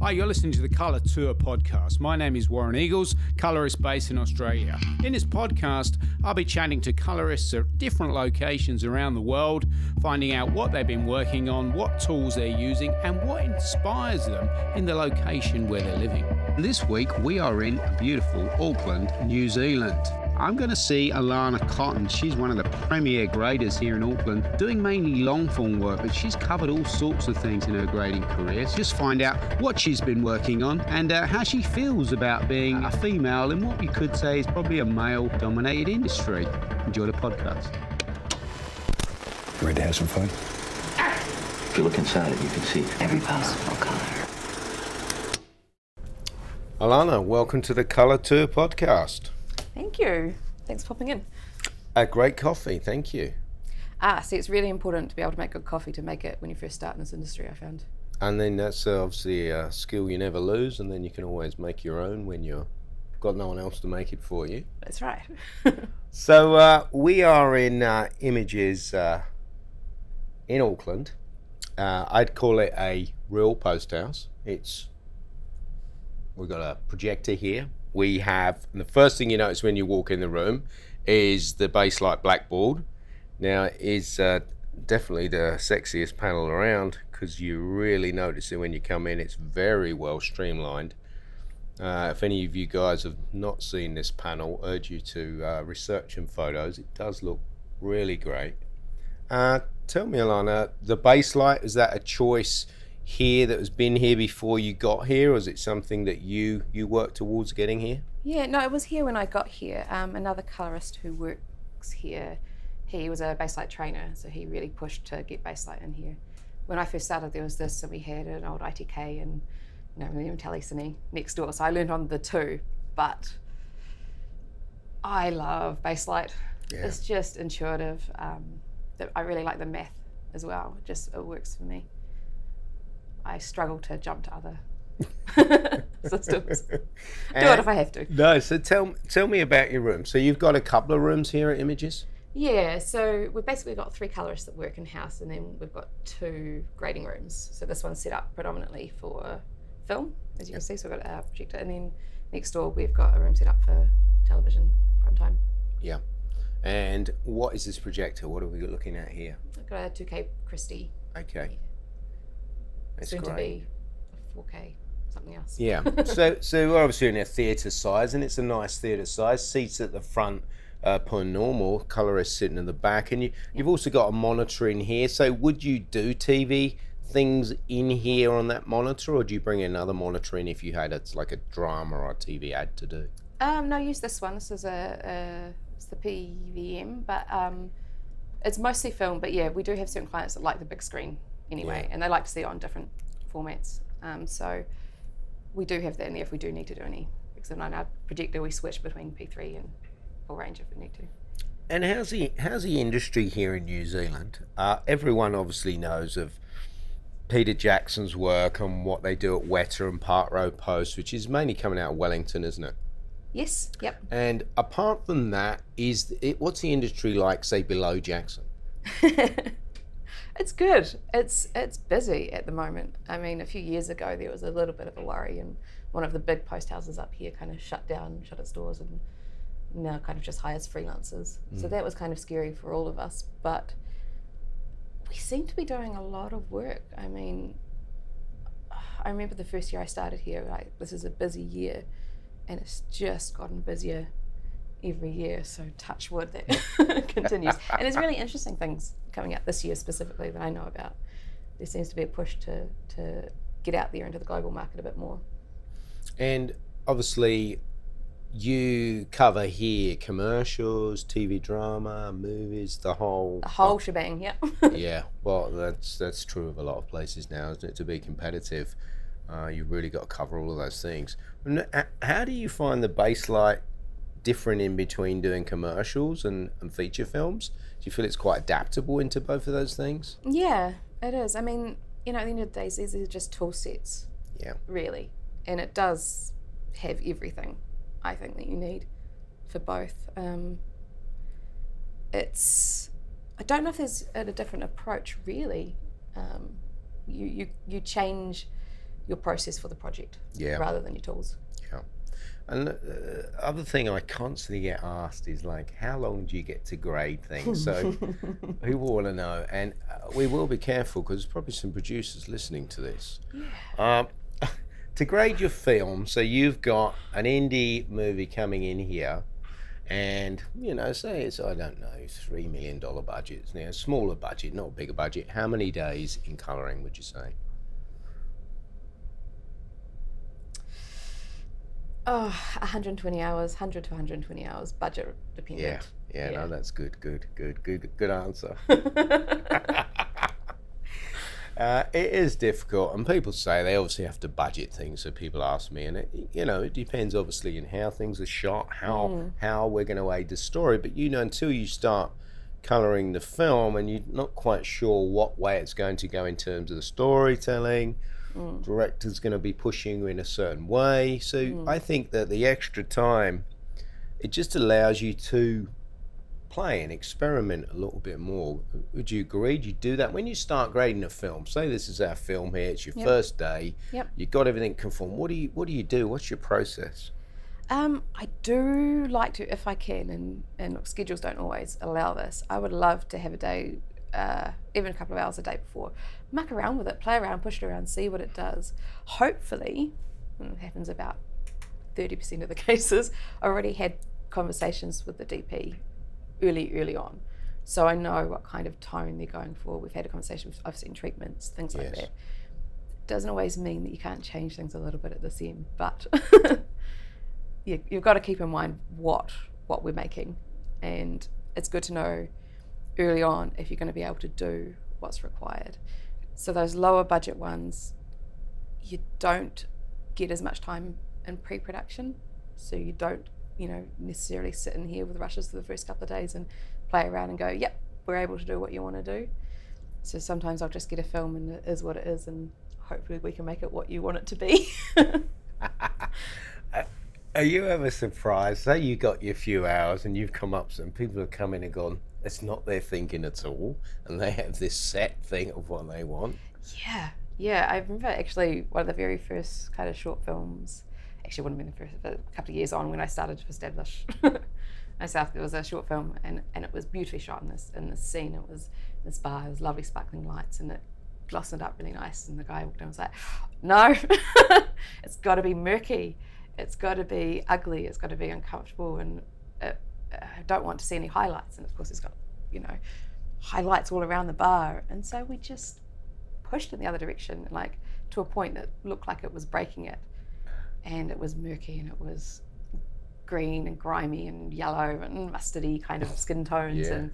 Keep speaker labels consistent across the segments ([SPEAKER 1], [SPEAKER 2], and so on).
[SPEAKER 1] Hi, you're listening to the Colour Tour podcast. My name is Warren Eagles, colourist based in Australia. In this podcast, I'll be chatting to colourists at different locations around the world, finding out what they've been working on, what tools they're using, and what inspires them in the location where they're living. This week, we are in beautiful Auckland, New Zealand. I'm going to see Alana Cotton. She's one of the premier graders here in Auckland, doing mainly long form work, but she's covered all sorts of things in her grading career. Just find out what she's been working on and uh, how she feels about being a female in what you could say is probably a male dominated industry. Enjoy the podcast.
[SPEAKER 2] Ready to have some fun?
[SPEAKER 3] If you look inside it, you can see
[SPEAKER 4] every possible color.
[SPEAKER 5] Alana, welcome to the Colour Tour podcast.
[SPEAKER 4] Thank you. Thanks for popping in.
[SPEAKER 5] A great coffee, thank you.
[SPEAKER 4] Ah, see, it's really important to be able to make good coffee to make it when you first start in this industry, I found.
[SPEAKER 5] And then that's uh, obviously a skill you never lose, and then you can always make your own when you've got no one else to make it for you.
[SPEAKER 4] That's right.
[SPEAKER 5] so uh, we are in uh, Images uh, in Auckland. Uh, I'd call it a real post house. It's we've got a projector here we have the first thing you notice when you walk in the room is the Baselight blackboard. Now, is uh, definitely the sexiest panel around because you really notice it when you come in. It's very well streamlined. Uh, if any of you guys have not seen this panel, urge you to uh, research some photos. It does look really great. Uh, tell me, Alana, the Baselight is that a choice here that has been here before you got here, or is it something that you you worked towards getting here?
[SPEAKER 4] Yeah, no, it was here when I got here. Um, another colorist who works here, he was a baselight trainer, so he really pushed to get baselight in here. When I first started, there was this, and we had an old ITK and you know Millennium telecine next door, so I learned on the two. But I love baselight. Yeah. It's just intuitive. Um, I really like the math as well. Just it works for me. I struggle to jump to other systems. Do it if I have to.
[SPEAKER 5] No, so tell tell me about your room. So you've got a couple of rooms here at Images.
[SPEAKER 4] Yeah, so we've basically got three colorists that work in house, and then we've got two grading rooms. So this one's set up predominantly for film, as you yep. can see. So we've got our projector, and then next door we've got a room set up for television prime time.
[SPEAKER 5] Yeah. And what is this projector? What are we looking at here?
[SPEAKER 4] I've got a 2K Christie.
[SPEAKER 5] Okay. Yeah.
[SPEAKER 4] It's soon great. to be 4K something else.
[SPEAKER 5] Yeah. so so we're obviously in a theatre size, and it's a nice theatre size. Seats at the front. Uh, per normal, colorist sitting in the back, and you, you've also got a monitor in here. So, would you do TV things in here on that monitor, or do you bring another monitor in if you had it's like a drama or a TV ad to do?
[SPEAKER 4] Um, no, I use this one. This is a, a it's the PVM, but um, it's mostly film. But yeah, we do have certain clients that like the big screen anyway, yeah. and they like to see it on different formats. Um, so we do have that in there if we do need to do any. Because on our projector, we switch between P3 and full range if we need to.
[SPEAKER 5] And how's the how's the industry here in New Zealand? Uh, everyone obviously knows of Peter Jackson's work and what they do at Weta and Park Road Post, which is mainly coming out of Wellington, isn't it?
[SPEAKER 4] Yes. Yep.
[SPEAKER 5] And apart from that, is it, what's the industry like, say, below Jackson?
[SPEAKER 4] It's good. It's it's busy at the moment. I mean, a few years ago there was a little bit of a worry, and one of the big post houses up here kind of shut down, shut its doors, and now kind of just hires freelancers. Mm. So that was kind of scary for all of us. But we seem to be doing a lot of work. I mean, I remember the first year I started here. Like this is a busy year, and it's just gotten busier every year. So touch wood that continues. and there's really interesting things coming out this year specifically that I know about. There seems to be a push to to get out there into the global market a bit more.
[SPEAKER 5] And obviously, you cover here commercials, TV drama, movies, the whole
[SPEAKER 4] the whole shebang. Yeah.
[SPEAKER 5] yeah. Well, that's that's true of a lot of places now, isn't it? To be competitive, uh, you've really got to cover all of those things. Uh, how do you find the Baselight different in between doing commercials and, and feature films? Do you feel it's quite adaptable into both of those things?
[SPEAKER 4] Yeah, it is. I mean, you know, at the end of the day, these are just tool sets.
[SPEAKER 5] Yeah.
[SPEAKER 4] Really. And it does have everything, I think, that you need for both. Um, it's, I don't know if there's a different approach, really. Um, you, you, you change your process for the project
[SPEAKER 5] Yeah.
[SPEAKER 4] rather than your tools.
[SPEAKER 5] Yeah. And the uh, other thing I constantly get asked is like, how long do you get to grade things? So people want to know, and uh, we will be careful because there's probably some producers listening to this. Um, to grade your film, so you've got an indie movie coming in here, and you know, say it's I don't know three million dollar budgets, now smaller budget, not bigger budget. How many days in colouring would you say?
[SPEAKER 4] Oh, 120 hours, 100 to 120 hours, budget dependent.
[SPEAKER 5] yeah,
[SPEAKER 4] Yeah.
[SPEAKER 5] no, that's good, good, good, good, good answer. Uh, it is difficult, and people say they obviously have to budget things. So people ask me, and it, you know, it depends obviously in how things are shot, how how we're going to aid the story. But you know, until you start colouring the film, and you're not quite sure what way it's going to go in terms of the storytelling, director's going to be pushing you in a certain way. So I think that the extra time, it just allows you to play and experiment a little bit more. Would you agree? Do you do that when you start grading a film? Say this is our film here. It's your
[SPEAKER 4] Yep.
[SPEAKER 5] first day.
[SPEAKER 4] Yep.
[SPEAKER 5] You've got everything conformed. What do you What do you do? What's your process?
[SPEAKER 4] Um, I do like to, if I can, and, and schedules don't always allow this, I would love to have a day, uh, even a couple of hours a day before, muck around with it, play around, push it around, see what it does. Hopefully, and it happens about 30% of the cases, I already had conversations with the DP early, early on. So I know what kind of tone they're going for. We've had a conversation, with, I've seen treatments, things like
[SPEAKER 5] Yes.
[SPEAKER 4] that. Doesn't always mean that you can't change things a little bit at this end, but you, you've got to keep in mind what what we're making, and it's good to know early on if you're going to be able to do what's required. So those lower budget ones, you don't get as much time in pre-production, so you don't you know necessarily sit in here with rushes for the first couple of days and play around and go, yep, we're able to do what you want to do. So sometimes I'll just get a film and it is what it is, and hopefully we can make it what you want it to be.
[SPEAKER 5] Are you ever surprised? Say you got your few hours and you've come up, and people have come in and gone. It's not their thinking at all, and they have this set thing of what they want.
[SPEAKER 4] Yeah, yeah. I remember actually one of the very first kind of short films. Actually, wouldn't have been the first, a couple of years on when I started to establish myself. There was a short film, and, and it was beautifully shot in this in this scene. It was this bar, it was lovely sparkling lights, and it glossened up really nice. And the guy walked in and was like, "No, it's got to be murky. It's got to be ugly. It's got to be uncomfortable, and it, I don't want to see any highlights." And of course, it's got you know highlights all around the bar, and so we just pushed in the other direction, like to a point that looked like it was breaking it. And it was murky and it was green and grimy and yellow and mustardy kind of skin tones.
[SPEAKER 5] Yeah.
[SPEAKER 4] And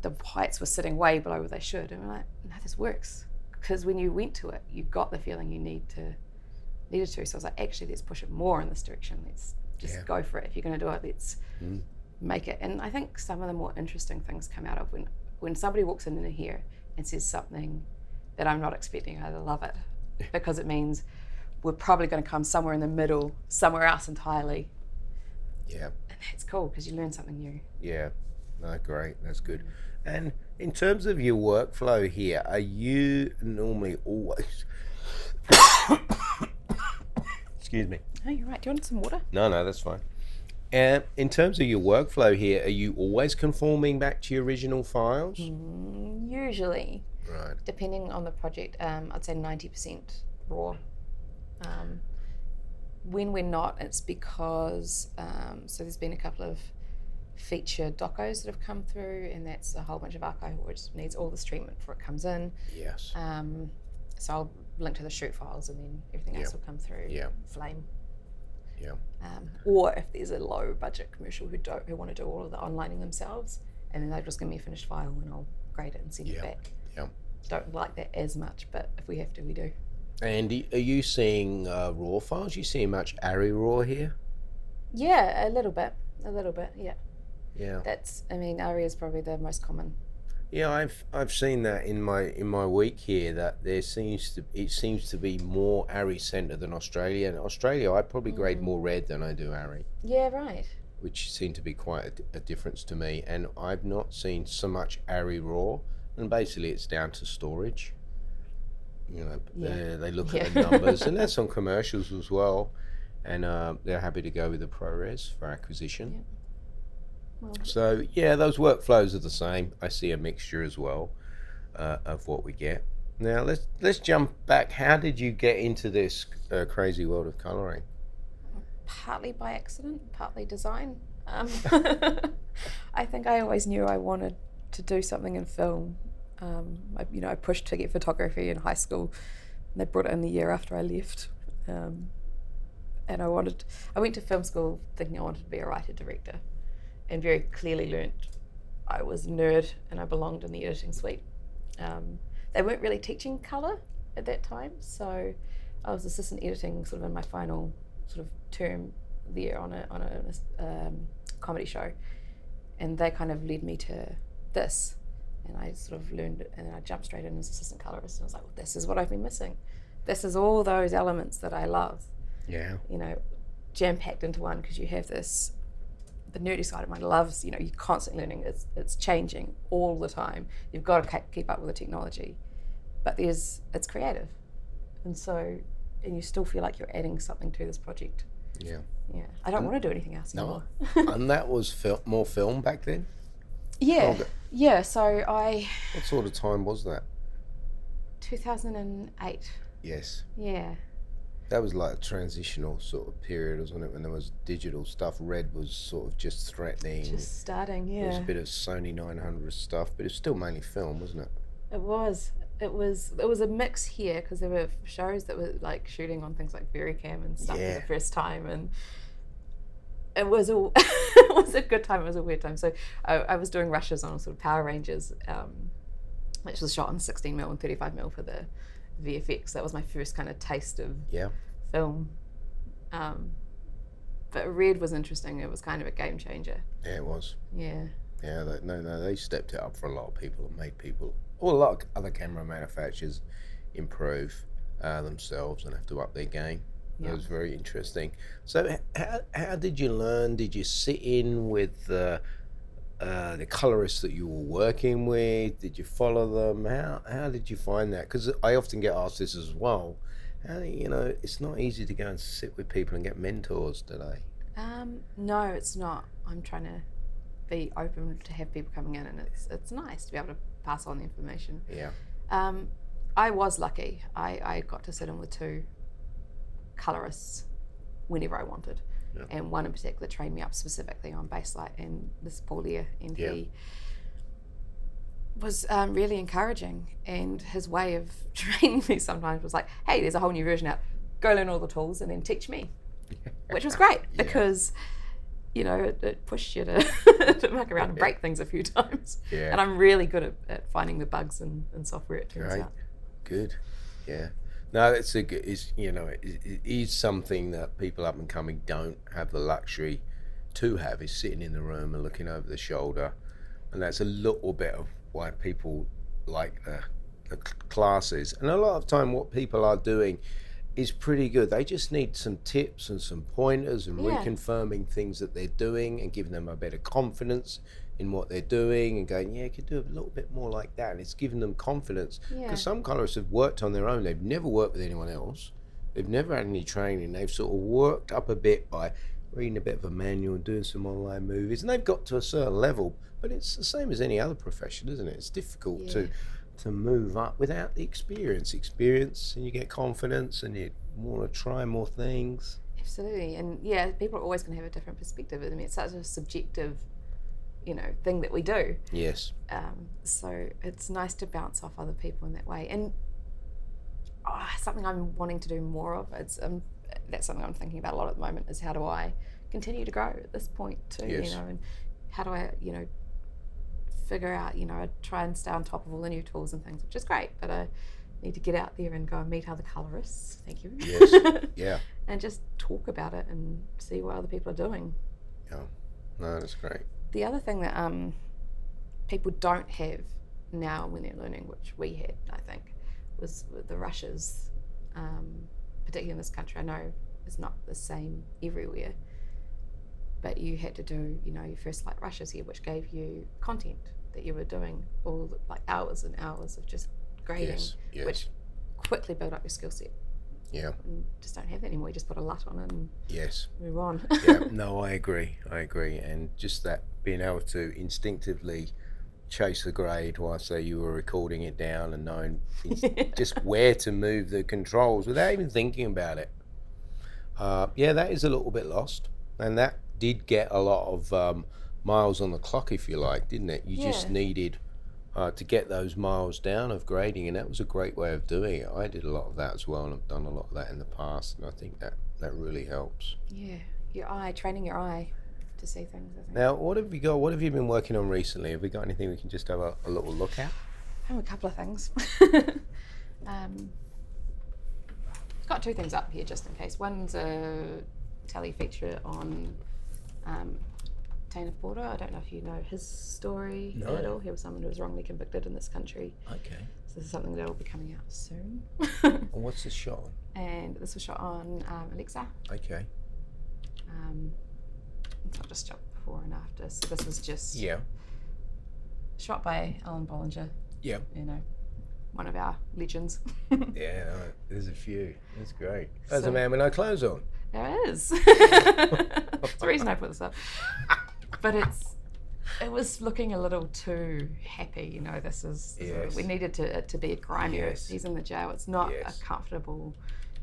[SPEAKER 4] the whites were sitting way below where they should. And we're like, no, this works. Because when you went to it, you got the feeling you need to needed to. So I was like, actually, let's push it more in this direction. Let's just
[SPEAKER 5] Yeah.
[SPEAKER 4] go for it. If you're going to do it, let's
[SPEAKER 5] Mm.
[SPEAKER 4] Make it. And I think some of the more interesting things come out of when when somebody walks in here and says something that I'm not expecting. I love it because it means we're probably going to come somewhere in the middle, somewhere else entirely,
[SPEAKER 5] Yeah.
[SPEAKER 4] and that's cool because you learn something new.
[SPEAKER 5] Yeah, no, great. That's good. And in terms of your workflow here, are you normally always? Excuse me.
[SPEAKER 4] Oh, you're right. Do you want some water?
[SPEAKER 5] No, no, that's fine. And in terms of your workflow here, are you always conforming back to your original files?
[SPEAKER 4] Usually,
[SPEAKER 5] Right.
[SPEAKER 4] depending on the project, um, I'd say 90% raw. Um, when we're not, it's because, um, so there's been a couple of feature docos that have come through, and that's a whole bunch of archive which needs all this treatment before it comes in.
[SPEAKER 5] Yes.
[SPEAKER 4] Um, so I'll link to the shoot files, and then everything else will come through.
[SPEAKER 5] Yeah.
[SPEAKER 4] Flame.
[SPEAKER 5] Yeah.
[SPEAKER 4] Um, or if there's a low budget commercial who don't who want to do all of the onlining themselves, and then they just give me a finished file and I'll grade it and send
[SPEAKER 5] Yeah.
[SPEAKER 4] it back.
[SPEAKER 5] Yeah.
[SPEAKER 4] Don't like that as much, but if we have to, we do.
[SPEAKER 5] And are you seeing uh, raw files? You seeing much ARRI raw here?
[SPEAKER 4] Yeah, a little bit, a little bit. Yeah,
[SPEAKER 5] Yeah.
[SPEAKER 4] that's. I mean, ARRI is probably the most common.
[SPEAKER 5] Yeah, I've I've seen that in my in my week here that there seems to it seems to be more ARRI centre than Australia. And Australia, I probably grade more red than I do ARRI,
[SPEAKER 4] Yeah, right.
[SPEAKER 5] which seemed to be quite a difference to me. And I've not seen so much ARRI raw, and basically it's down to storage. You know,
[SPEAKER 4] Yeah.
[SPEAKER 5] they, they look
[SPEAKER 4] Yeah.
[SPEAKER 5] at the numbers, and that's on commercials as well, and uh, they're happy to go with the ProRes for acquisition.
[SPEAKER 4] Well,
[SPEAKER 5] So yeah, those workflows are the same. I see a mixture as well uh, of what we get. Now let's let's jump back. How did you get into this uh, crazy world of coloring?
[SPEAKER 4] partly by accident, partly design. Um, I think I always knew I wanted to do something in film. Um, I, you know, I pushed to get photography in high school. And they brought it in the year after I left, um, and I wanted. I went to film school thinking I wanted to be a writer director, and very clearly learnt I was a nerd and I belonged in the editing suite. Um, they weren't really teaching color at that time, so I was assistant editing sort of in my final sort of term there on a on a um, comedy show, and they kind of led me to this, and I sort of learned it, and I jumped straight in as assistant colorist, and I was like, well, this is what I've been missing. This is all those elements that I love,
[SPEAKER 5] Yeah,
[SPEAKER 4] you know, jam packed into one because you have this. The nerdy side of mine loves, you know, you're constantly learning. It's it's changing all the time. You've got to keep up with the technology, but there's it's creative, and so and you still feel like you're adding something to this project.
[SPEAKER 5] yeah.
[SPEAKER 4] Yeah, I don't want to do anything else
[SPEAKER 5] No.
[SPEAKER 4] anymore.
[SPEAKER 5] and that was fil- more film back then.
[SPEAKER 4] yeah, yeah. So I,
[SPEAKER 5] What sort of time was that?
[SPEAKER 4] 2008.
[SPEAKER 5] Yes,
[SPEAKER 4] Yeah,
[SPEAKER 5] that was like a transitional sort of period, wasn't it? When there was digital stuff. Red was sort of just threatening.
[SPEAKER 4] just starting.
[SPEAKER 5] There was a bit of Sony 900 stuff, but it's still mainly film, wasn't it?
[SPEAKER 4] it was. It was. It was a mix here because there were shows that were like shooting on things like VariCam and stuff for the first time, and it was a it was a good time. It was a weird time. So I, I was doing rushes on sort of Power Rangers, um, which was shot on 16 mil and 35 mil for the VFX. That was my first kind of taste of
[SPEAKER 5] Yeah.
[SPEAKER 4] film. Um, but Red was interesting. It was kind of a game changer.
[SPEAKER 5] Yeah, it was.
[SPEAKER 4] Yeah.
[SPEAKER 5] Yeah, they, no, no, they stepped it up for a lot of people and made people, or a lot of other camera manufacturers improve uh, themselves and have to up their game. That
[SPEAKER 4] Yeah.
[SPEAKER 5] was very interesting. So, h- how, how did you learn? Did you sit in with uh, uh, the colorists that you were working with? Did you follow them? How, how did you find that? Because I often get asked this as well. How, you you know, it's not easy to go and sit with people and get mentors today.
[SPEAKER 4] Um, no, it's not. I'm trying to be open to have people coming in, and it's it's nice to be able to pass on the information.
[SPEAKER 5] Yeah.
[SPEAKER 4] Um, I was lucky. I, I got to sit in with two colorists whenever I wanted,
[SPEAKER 5] Yeah.
[SPEAKER 4] and one in particular trained me up specifically on baselight, and this Paul Lear, and
[SPEAKER 5] Yeah.
[SPEAKER 4] he was um, really encouraging. And his way of training me sometimes was like, "Hey, there's a whole new version out. Go learn all the tools, and then teach me," which was great because. You know, it, it pushed you to, to muck around and break things a few times.
[SPEAKER 5] Yeah.
[SPEAKER 4] And I'm really good at, at finding the bugs in, in software, it turns
[SPEAKER 5] Right.
[SPEAKER 4] out.
[SPEAKER 5] Good. Yeah. No, it's a. It's you know it, it is something that people up and coming don't have the luxury to have is sitting in the room and looking over the shoulder, and that's a little bit of why people like the, the classes. And a lot of time, what people are doing is pretty good. They just need some tips and some pointers and
[SPEAKER 4] Yeah.
[SPEAKER 5] reconfirming things that they're doing and giving them a of confidence in what they're doing and going, yeah, you could do a little bit more like that. And it's giving them confidence because
[SPEAKER 4] Yeah.
[SPEAKER 5] some colorists have worked on their own. They've never worked with anyone else. They've never had any training. They've sort of worked up a bit by reading a bit of a manual and doing some online movies, and they've got to a certain level. But it's the same as any other profession, isn't it? It's difficult
[SPEAKER 4] Yeah.
[SPEAKER 5] to to move up without the experience. Experience, and you get confidence, and you want to try more things.
[SPEAKER 4] Absolutely. And yeah, people are always going to have a different perspective. I mean, it's such a subjective, you know, thing that we do.
[SPEAKER 5] Yes.
[SPEAKER 4] Um, so it's nice to bounce off other people in that way. And oh, something I'm wanting to do more of. It's um, that's something I'm thinking about a lot at the moment. Is how do I continue to grow at this point too?
[SPEAKER 5] Yes.
[SPEAKER 4] You know, and how do I, you know, figure out, you know, I try and stay on top of all the new tools and things, which is great, but I need to get out there and go and meet other colorists. Thank you.
[SPEAKER 5] Yes. Yeah.
[SPEAKER 4] and just talk about it and see what other people are doing.
[SPEAKER 5] Yeah. No, that's great.
[SPEAKER 4] The other thing that um, people don't have now when they're learning, which we had, I think, was the rushes, um, particularly in this country. I know it's not the same everywhere, but you had to do, you know, your first light rushes here, which gave you content that you were doing all the, like hours and hours of just grading,
[SPEAKER 5] Yes. Yes.
[SPEAKER 4] which quickly build up your skill set.
[SPEAKER 5] Yeah.
[SPEAKER 4] And just don't have that anymore. You just put a LUT on it and
[SPEAKER 5] Yes.
[SPEAKER 4] move on.
[SPEAKER 5] yeah, no, I agree. I agree. And just that being able to instinctively chase the grade whilst say you were recording it down and knowing just where to move the controls without even thinking about it. Uh, yeah, that is a little bit lost, and that did get a lot of um, miles on the clock, if you like, didn't it? You just needed uh, to get those miles down of grading, and that was a great way of doing it. I did a lot of that as well, and I've done a lot of that in the past, and I think that that really helps.
[SPEAKER 4] yeah, your eye, training your eye to see things. I think.
[SPEAKER 5] Now, what have you got? What have you been working on recently? Have we got anything we can just have a, a little look at?
[SPEAKER 4] I have a couple of things. um, I've got two things up here just in case. One's a tele feature on um, Teina Pora. I don't know if you know his story
[SPEAKER 5] No.
[SPEAKER 4] at all. He was someone who was wrongly convicted in this country.
[SPEAKER 5] Okay.
[SPEAKER 4] So this is something that will be coming out soon.
[SPEAKER 5] And what's this shot on?
[SPEAKER 4] and this was shot on um, Alexa.
[SPEAKER 5] Okay.
[SPEAKER 4] Um, so I'll just jump before and after. So this was just
[SPEAKER 5] Yeah.
[SPEAKER 4] shot by Alun Bollinger.
[SPEAKER 5] Yeah.
[SPEAKER 4] You know, one of our legends.
[SPEAKER 5] Yeah. no, there's a few. That's great. There's a man with no clothes on.
[SPEAKER 4] There is. It's the reason I put this up. But it's it was looking a little too happy, you know. This is
[SPEAKER 5] Yes.
[SPEAKER 4] we needed to to be a grimier.
[SPEAKER 5] Yes.
[SPEAKER 4] He's in the jail. It's not
[SPEAKER 5] Yes.
[SPEAKER 4] a comfortable,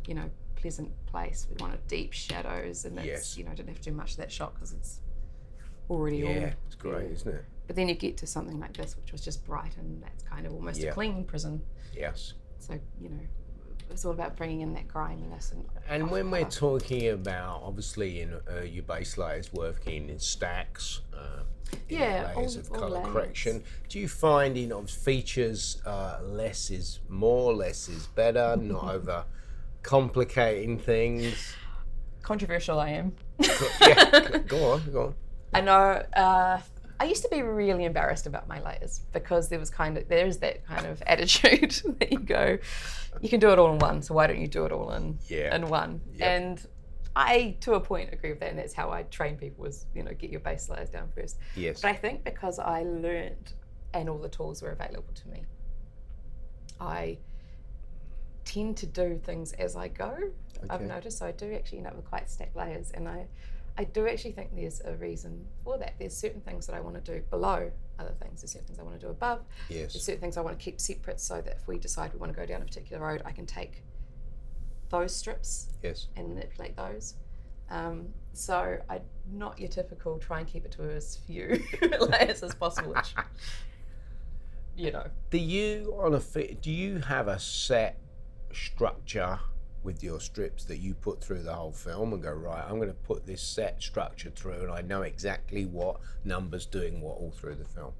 [SPEAKER 4] you know, pleasant place. We wanted deep shadows, and it's
[SPEAKER 5] Yes.
[SPEAKER 4] you know didn't have to do much of that shot because it's already all.
[SPEAKER 5] Yeah. It's great, isn't it?
[SPEAKER 4] But then you get to something like this, which was just bright, and that's kind of almost
[SPEAKER 5] Yeah.
[SPEAKER 4] a clean prison.
[SPEAKER 5] Yes.
[SPEAKER 4] So you know, it's all about bringing in that griminess and.
[SPEAKER 5] And when we're talking about, obviously, in uh, your base layers working in stacks, uh,
[SPEAKER 4] Yeah,
[SPEAKER 5] layers
[SPEAKER 4] all-
[SPEAKER 5] of color
[SPEAKER 4] layers.
[SPEAKER 5] correction, do you find in of features uh, less is more, less is better, not over complicating things?
[SPEAKER 4] controversial, I am.
[SPEAKER 5] yeah, go on, go on.
[SPEAKER 4] I know. Uh, I used to be really embarrassed about my layers because there was kind of there is that kind of attitude that you go, you can do it all in one, so why don't you do it all in
[SPEAKER 5] Yeah.
[SPEAKER 4] in one?
[SPEAKER 5] Yep.
[SPEAKER 4] And I, to a point, agree with that, and that's how I train people: is you know get your base layers down first.
[SPEAKER 5] Yes.
[SPEAKER 4] But I think because I learned and all the tools were available to me, I tend to do things as I go. I've noticed, so I do actually end up with quite stacked layers, and I, I do actually think there's a reason for that. There's certain things that I want to do below other things. There's certain things I want to do above.
[SPEAKER 5] Yes.
[SPEAKER 4] There's certain things I want to keep separate, so that if we decide we want to go down a particular road, I can take those strips
[SPEAKER 5] Yes.
[SPEAKER 4] and manipulate those. Um, so I'm not your typical try and keep it to as few layers as possible, which you know.
[SPEAKER 5] Do you on a do you have a set structure with your strips that you put through the whole film and go right? I'm going to put this set structure through, and I know exactly what numbers doing what all through the film.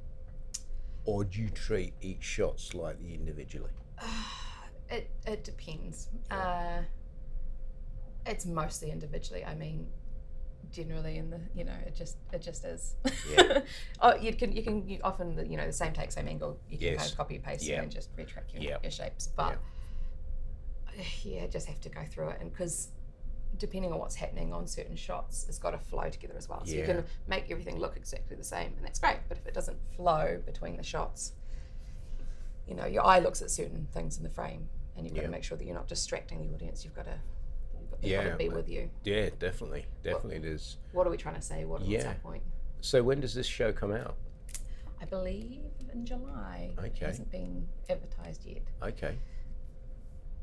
[SPEAKER 5] Or do you treat each shot slightly individually?
[SPEAKER 4] It it depends. Uh, it's mostly individually. I mean, generally in the you know it just it just is.
[SPEAKER 5] Yeah.
[SPEAKER 4] oh, you can you can you often you know the same take same angle. You can
[SPEAKER 5] Yes.
[SPEAKER 4] kind of copy paste
[SPEAKER 5] Yeah.
[SPEAKER 4] and just retract your,
[SPEAKER 5] Yeah.
[SPEAKER 4] your shapes, but yeah, just have to go through it and because. Depending on what's happening on certain shots, it's got to flow together as well. So you can make everything look exactly the same, and that's great. But if it doesn't flow between the shots, you know, your eye looks at certain things in the frame, and you've got
[SPEAKER 5] Yeah.
[SPEAKER 4] to make sure that you're not distracting the audience. You've got to, you've got,
[SPEAKER 5] Yeah,
[SPEAKER 4] got to be with you.
[SPEAKER 5] Yeah, definitely, definitely. There's
[SPEAKER 4] What are we trying to say? What, What's
[SPEAKER 5] Yeah.
[SPEAKER 4] our point?
[SPEAKER 5] so when does this show come out?
[SPEAKER 4] I believe in July.
[SPEAKER 5] Okay.
[SPEAKER 4] It hasn't been advertised yet,
[SPEAKER 5] Okay.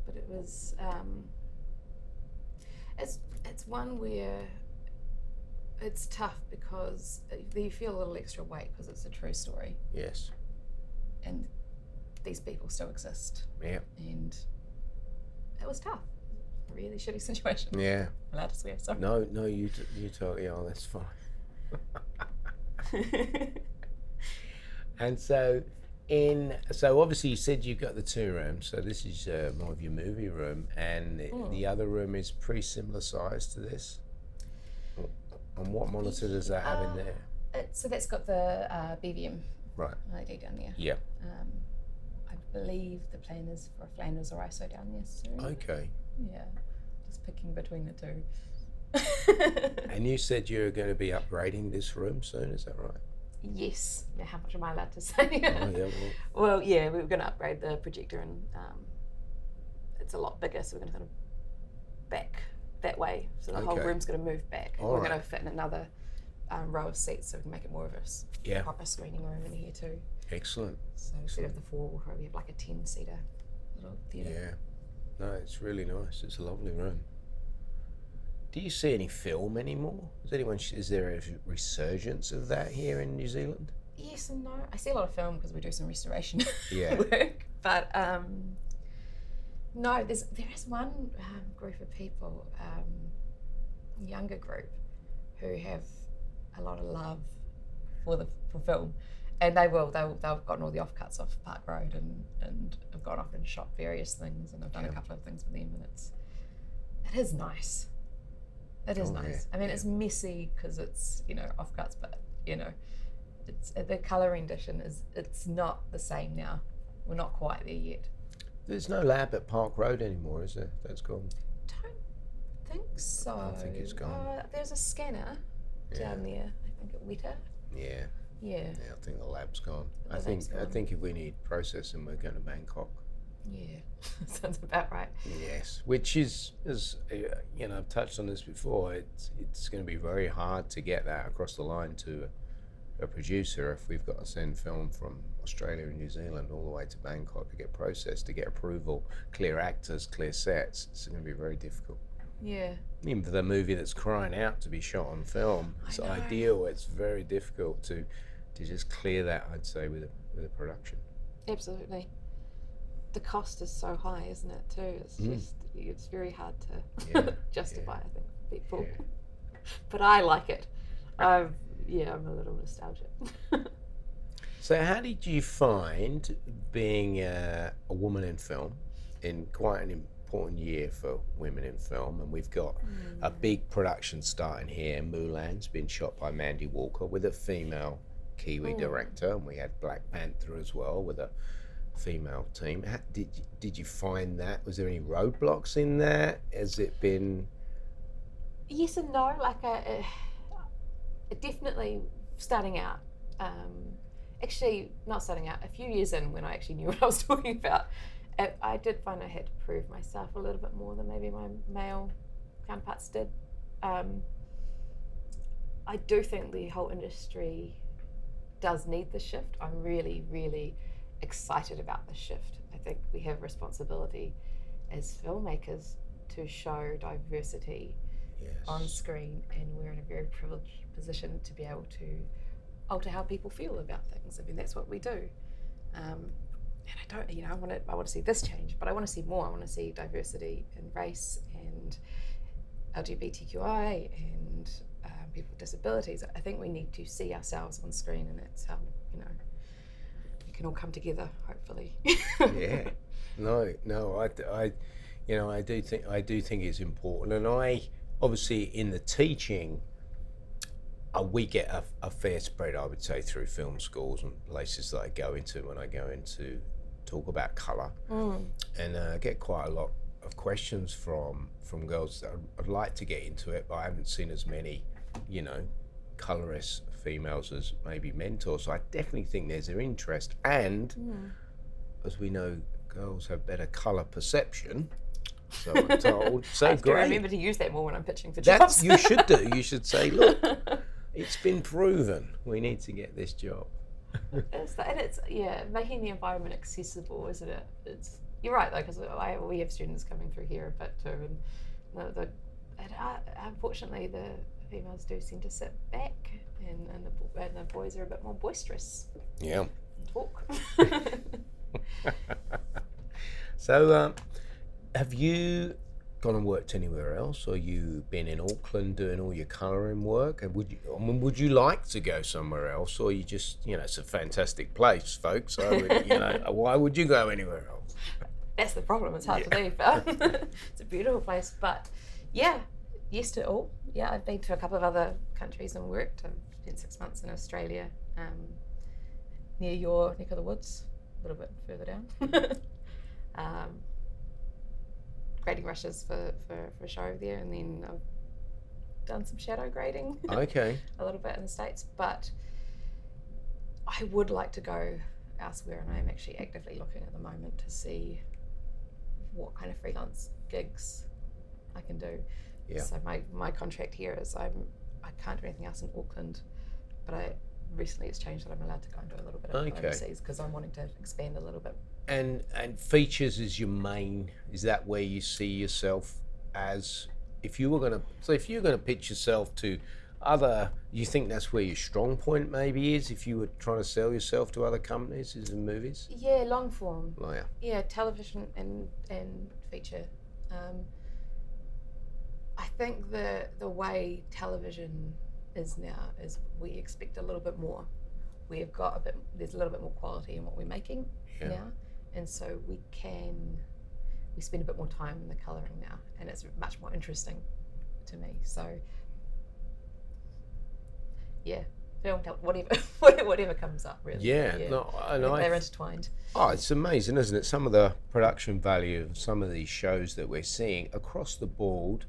[SPEAKER 4] But it was. Um, it's it's one where it's tough because you feel a little extra weight because it's a true story,
[SPEAKER 5] Yes.
[SPEAKER 4] and these people still exist,
[SPEAKER 5] Yeah.
[SPEAKER 4] and it was tough. Really shitty situation.
[SPEAKER 5] Yeah.
[SPEAKER 4] Allowed to swear, sorry.
[SPEAKER 5] No, no, you t- you totally are. That's fine. And so, in so obviously you said you've got the two rooms. So this is uh, more of your movie room, and the, the other room is pretty similar size to this. And what monitor does that have in there?
[SPEAKER 4] It, so that's got the uh, BVM
[SPEAKER 5] Right.
[SPEAKER 4] LED down there.
[SPEAKER 5] Yeah.
[SPEAKER 4] Um, I believe the plan is for a Flanders or EIZO down there soon.
[SPEAKER 5] Okay.
[SPEAKER 4] Yeah, just picking between the two.
[SPEAKER 5] And you said you're going to be upgrading this room soon. Is that right?
[SPEAKER 4] Yes. Now, how much am I allowed to say?
[SPEAKER 5] Oh yeah. Well,
[SPEAKER 4] well, yeah, we were going to upgrade the projector and um, it's a lot bigger, so we're going to kind of back that way. So the whole room's going to move back.
[SPEAKER 5] All
[SPEAKER 4] we're
[SPEAKER 5] right.
[SPEAKER 4] going to fit in another um, row of seats, so we can make it more of a
[SPEAKER 5] Yeah.
[SPEAKER 4] proper screening room in here too.
[SPEAKER 5] Excellent.
[SPEAKER 4] So instead of the four, we'll probably have like a ten seater little theatre.
[SPEAKER 5] Yeah. No, it's really nice. It's a lovely room. Do you see any film anymore? Is anyone? Is there a resurgence of that here in New Zealand?
[SPEAKER 4] Yes and no. I see a lot of film because we do some restoration
[SPEAKER 5] Yeah.
[SPEAKER 4] work, but um, no, there's there is one um, group of people, um, younger group, who have a lot of love for the for film, and they will they they've gotten all the offcuts off Park Road and and have gone off and shot various things, and I've done a couple of things with them, and it's it is nice. It is
[SPEAKER 5] Oh, yeah,
[SPEAKER 4] nice. I mean,
[SPEAKER 5] yeah.
[SPEAKER 4] it's messy because it's you know offcuts, but you know it's the color rendition is it's not the same now. We're not quite there yet.
[SPEAKER 5] There's no lab at Park Road anymore, is there? That's gone.
[SPEAKER 4] Don't think so.
[SPEAKER 5] I think it's gone.
[SPEAKER 4] Uh, there's a scanner down there. I think at Weta.
[SPEAKER 5] Yeah.
[SPEAKER 4] Yeah,
[SPEAKER 5] Yeah, I think the lab's gone.
[SPEAKER 4] The
[SPEAKER 5] I think
[SPEAKER 4] lab's
[SPEAKER 5] I think if we need processing, we're going to Bangkok.
[SPEAKER 4] Yeah, sounds about right.
[SPEAKER 5] Yes, which is, is uh, you know, I've touched on this before. It's it's going to be very hard to get that across the line to a, a producer if we've got to send film from Australia and New Zealand all the way to Bangkok to get processed, to get approval, clear actors, clear sets. It's going to be very difficult.
[SPEAKER 4] Yeah,
[SPEAKER 5] Even for the movie that's crying out to be shot on film, it's ideal. It's very difficult to to just clear that. I'd say with a, with a production.
[SPEAKER 4] absolutely. The cost is so high, isn't it? Too. It's mm. just it's very hard to
[SPEAKER 5] Yeah,
[SPEAKER 4] justify. I think for people,
[SPEAKER 5] Yeah.
[SPEAKER 4] but I like it. I've yeah, I'm a little nostalgic.
[SPEAKER 5] So, how did you find being a, a woman in film in quite an important year for women in film? And we've got mm. a big production starting here. Mulan's been shot by Mandy Walker with a female Kiwi oh. director, and we had Black Panther as well with a female team. How, did you, did you find that? Was there any roadblocks in that? Has it been?
[SPEAKER 4] yes and no. Like I, uh, definitely starting out. Um, actually, not starting out. A few years in, when I actually knew what I was talking about, I did find I had to prove myself a little bit more than maybe my male counterparts did. Um, I do think the whole industry does need the shift. I'm really, really excited about the shift. I think we have responsibility as filmmakers to show diversity
[SPEAKER 5] Yes.
[SPEAKER 4] on screen, and we're in a very privileged position to be able to alter how people feel about things. I mean, that's what we do. Um, and I don't, you know, I want to, I want to see this change, but I want to see more. I want to see diversity in race and LGBTQI and um, people with disabilities. I think we need to see ourselves on screen, and that's how you know can all come together. Hopefully.
[SPEAKER 5] yeah no no I, I you know i do think i do think it's important and i obviously in the teaching uh, we get a, a fair spread i would say through film schools and places that i go into when i go into talk about color
[SPEAKER 4] Mm.
[SPEAKER 5] and uh, I get quite a lot of questions from from girls that I'd, I'd like to get into it but i haven't seen as many you know colorist females as maybe mentors so i definitely think there's an interest and
[SPEAKER 4] Mm.
[SPEAKER 5] as we know, girls have better colour perception. So I'm told. So
[SPEAKER 4] I have to remember to use that more when I'm pitching for
[SPEAKER 5] That's
[SPEAKER 4] jobs.
[SPEAKER 5] you should do. You should say, look, it's been proven. We need to get this job.
[SPEAKER 4] It's and it's yeah, making the environment accessible, isn't it? It's you're right though, because we have students coming through here a bit too, and the, the and, uh, unfortunately the females do seem to sit back, and and the, and the boys are a bit more boisterous.
[SPEAKER 5] Yeah.
[SPEAKER 4] Talk.
[SPEAKER 5] So, um, have you gone and worked anywhere else, or you been in Auckland doing all your colouring work? And would you, I mean, would you like to go somewhere else, or you just, you know, it's a fantastic place, folks. So, you know, why would you go anywhere else?
[SPEAKER 4] That's the problem. It's hard to leave. it's a beautiful place, but yeah, yes to all. Yeah, I've been to a couple of other countries and worked. I've spent six months in Australia, um, near your neck of the woods, a little bit further down. um, grading rushes for, for, for a show over there, and then I've done some shadow grading
[SPEAKER 5] Okay.
[SPEAKER 4] a little bit in the States, but I would like to go elsewhere, and I am actually actively looking at the moment to see what kind of freelance gigs I can do.
[SPEAKER 5] Yeah.
[SPEAKER 4] So my, my contract here is I'm I can't do anything else in Auckland, but I recently it's changed that I'm allowed to go and do a little bit of
[SPEAKER 5] Okay.
[SPEAKER 4] overseas because I'm wanting to expand a little bit.
[SPEAKER 5] And and features is your main. Is that where you see yourself as? If you were gonna, so if you're gonna pitch yourself to other, you think that's where your strong point maybe is. If you were trying to sell yourself to other companies, is in movies.
[SPEAKER 4] Yeah, long form.
[SPEAKER 5] Oh yeah.
[SPEAKER 4] Yeah, television and and feature. Um, I think the the way television is now is we expect a little bit more. We've got a bit. There's a little bit more quality in what we're making
[SPEAKER 5] Yeah.
[SPEAKER 4] now, and so we can we spend a bit more time in the coloring now, and it's much more interesting to me. So yeah, film, whatever, whatever comes up, really.
[SPEAKER 5] Yeah. No,
[SPEAKER 4] I
[SPEAKER 5] and I
[SPEAKER 4] they're intertwined.
[SPEAKER 5] Oh, it's amazing, isn't it? Some of the production value of some of these shows that we're seeing across the board,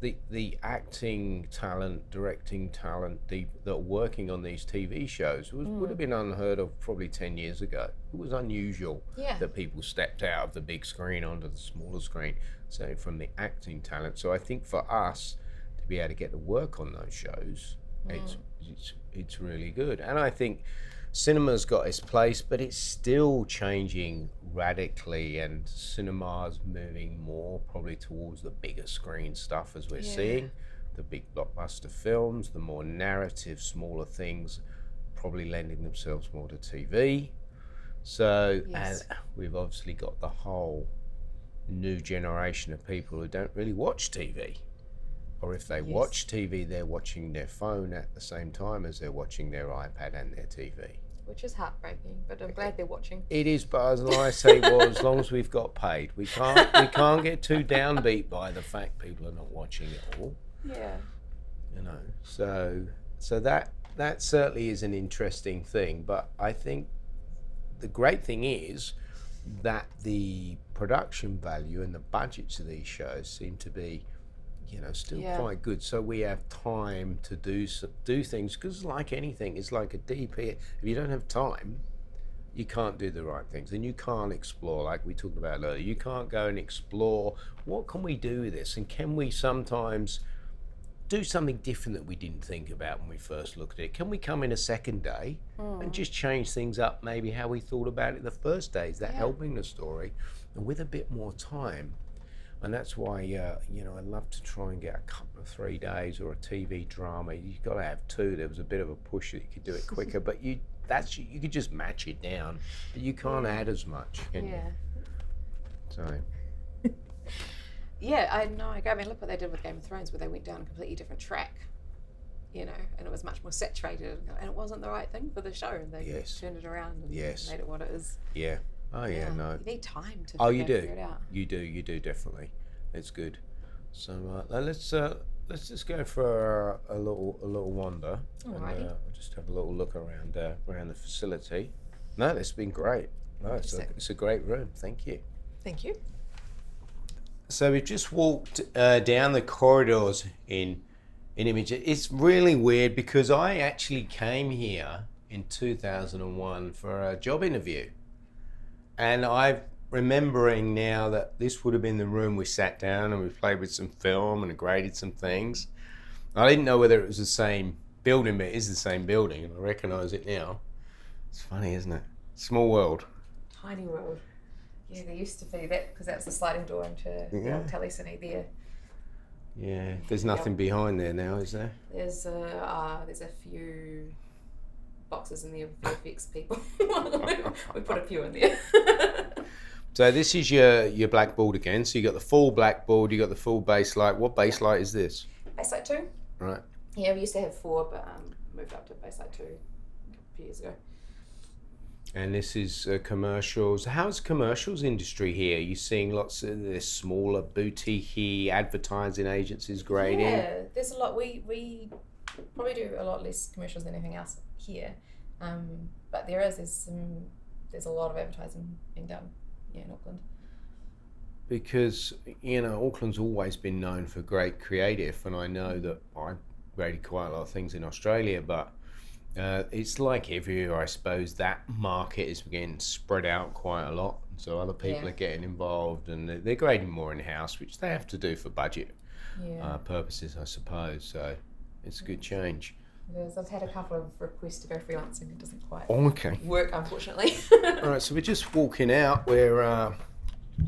[SPEAKER 5] the the acting talent, directing talent, the, that are working on these TV shows was, would have mm. been unheard of probably ten years ago. It was unusual
[SPEAKER 4] Yeah.
[SPEAKER 5] that people stepped out of the big screen onto the smaller screen. So from the acting talent, so I think for us to be able to get to work on those shows, mm. it's, it's it's really good, and I think cinema's got its place, but it's still changing radically, and cinema's moving more probably towards the bigger screen stuff as we're
[SPEAKER 4] Yeah.
[SPEAKER 5] seeing. The big blockbuster films, the more narrative, smaller things, probably lending themselves more to TV. So,
[SPEAKER 4] Yes.
[SPEAKER 5] and we've obviously got the whole new generation of people who don't really watch TV. Or if they
[SPEAKER 4] Yes.
[SPEAKER 5] watch TV, they're watching their phone at the same time as they're watching their iPad and their TV.
[SPEAKER 4] Which is heartbreaking. But I'm glad they're watching.
[SPEAKER 5] It is, but as I say, well, as long as we've got paid, we can't we can't get too downbeat by the fact people are not watching it all.
[SPEAKER 4] Yeah.
[SPEAKER 5] You know, so so that that certainly is an interesting thing. But I think the great thing is that the production value and the budgets of these shows seem to be, you know, still
[SPEAKER 4] Yeah.
[SPEAKER 5] quite good. So we have time to do do things because, like anything, it's like a DP. If you don't have time, you can't do the right things, and you can't explore like we talked about earlier. You can't go and explore what can we do with this, and can we sometimes do something different that we didn't think about when we first looked at it? Can we come in a second day and mm. just change things up, maybe how we thought about it the first day? Is that
[SPEAKER 4] Yeah.
[SPEAKER 5] helping the story? And with a bit more time, and that's why uh, you know I love to try and get a couple of three days or a TV drama. You've got to have two. There was a bit of a push that you could do it quicker, but you that's you could just match it down. But you can't add as much, can
[SPEAKER 4] Yeah.
[SPEAKER 5] you? So
[SPEAKER 4] Yeah, I know. I mean, look what they did with Game of Thrones, where they went down a completely different track. You know, and it was much more saturated, and it wasn't the right thing for the show. And they
[SPEAKER 5] Yes.
[SPEAKER 4] turned it around and
[SPEAKER 5] Yes.
[SPEAKER 4] made it what it is.
[SPEAKER 5] yeah. Oh yeah, no.
[SPEAKER 4] You need time to
[SPEAKER 5] Oh, you
[SPEAKER 4] figure,
[SPEAKER 5] do.
[SPEAKER 4] it out.
[SPEAKER 5] You do. You do definitely. It's good. So uh, let's uh, let's just go for a, a little a little wander. And, uh, just have a little look around uh, around the facility. No, it's been great. No, it's a, it's a great room. Thank you.
[SPEAKER 4] Thank you.
[SPEAKER 5] So we've just walked uh, down the corridors in in Image. It's really weird because I actually came here in 2001 for a job interview, and I'm remembering now that this would have been the room we sat down and we played with some film and graded some things. I didn't know whether it was the same building, but it is the same building, and I recognise it now. It's funny, isn't it? Small world.
[SPEAKER 4] Tiny world. Yeah, there used to be that because that's the sliding door into the
[SPEAKER 5] Yeah.
[SPEAKER 4] old telecine there.
[SPEAKER 5] Yeah, there's nothing behind there now, is there?
[SPEAKER 4] There's a uh, there's a few boxes in there with VFX people. we put a few in there.
[SPEAKER 5] So this is your your blackboard again. So you got the full blackboard, you got the full Baselight. What Baselight is this?
[SPEAKER 4] Baselight two.
[SPEAKER 5] Right.
[SPEAKER 4] Yeah, we used to have four, but um, moved up to Baselight two a few years ago.
[SPEAKER 5] And this is uh, commercials. How's commercials industry here? you seeing lots of this smaller boutique advertising agencies grading?
[SPEAKER 4] Yeah, there's a lot. We we probably do a lot less commercials than anything else here, um, but there is there's some there's a lot of advertising being done. Yeah, in Auckland.
[SPEAKER 5] Because you know Auckland's always been known for great creative, and I know that I graded quite a lot of things in Australia, but. Uh, it's like everywhere, I suppose. That market is getting spread out quite a lot. So other people
[SPEAKER 4] Yeah.
[SPEAKER 5] are getting involved, and they're- they're grading more in house, which they have to do for budget
[SPEAKER 4] Yeah.
[SPEAKER 5] uh, purposes, I suppose. So it's a good change.
[SPEAKER 4] Is. I've had a couple of requests to go freelancing. It doesn't quite
[SPEAKER 5] Okay.
[SPEAKER 4] work, unfortunately.
[SPEAKER 5] All right, so we're just walking out. We're uh,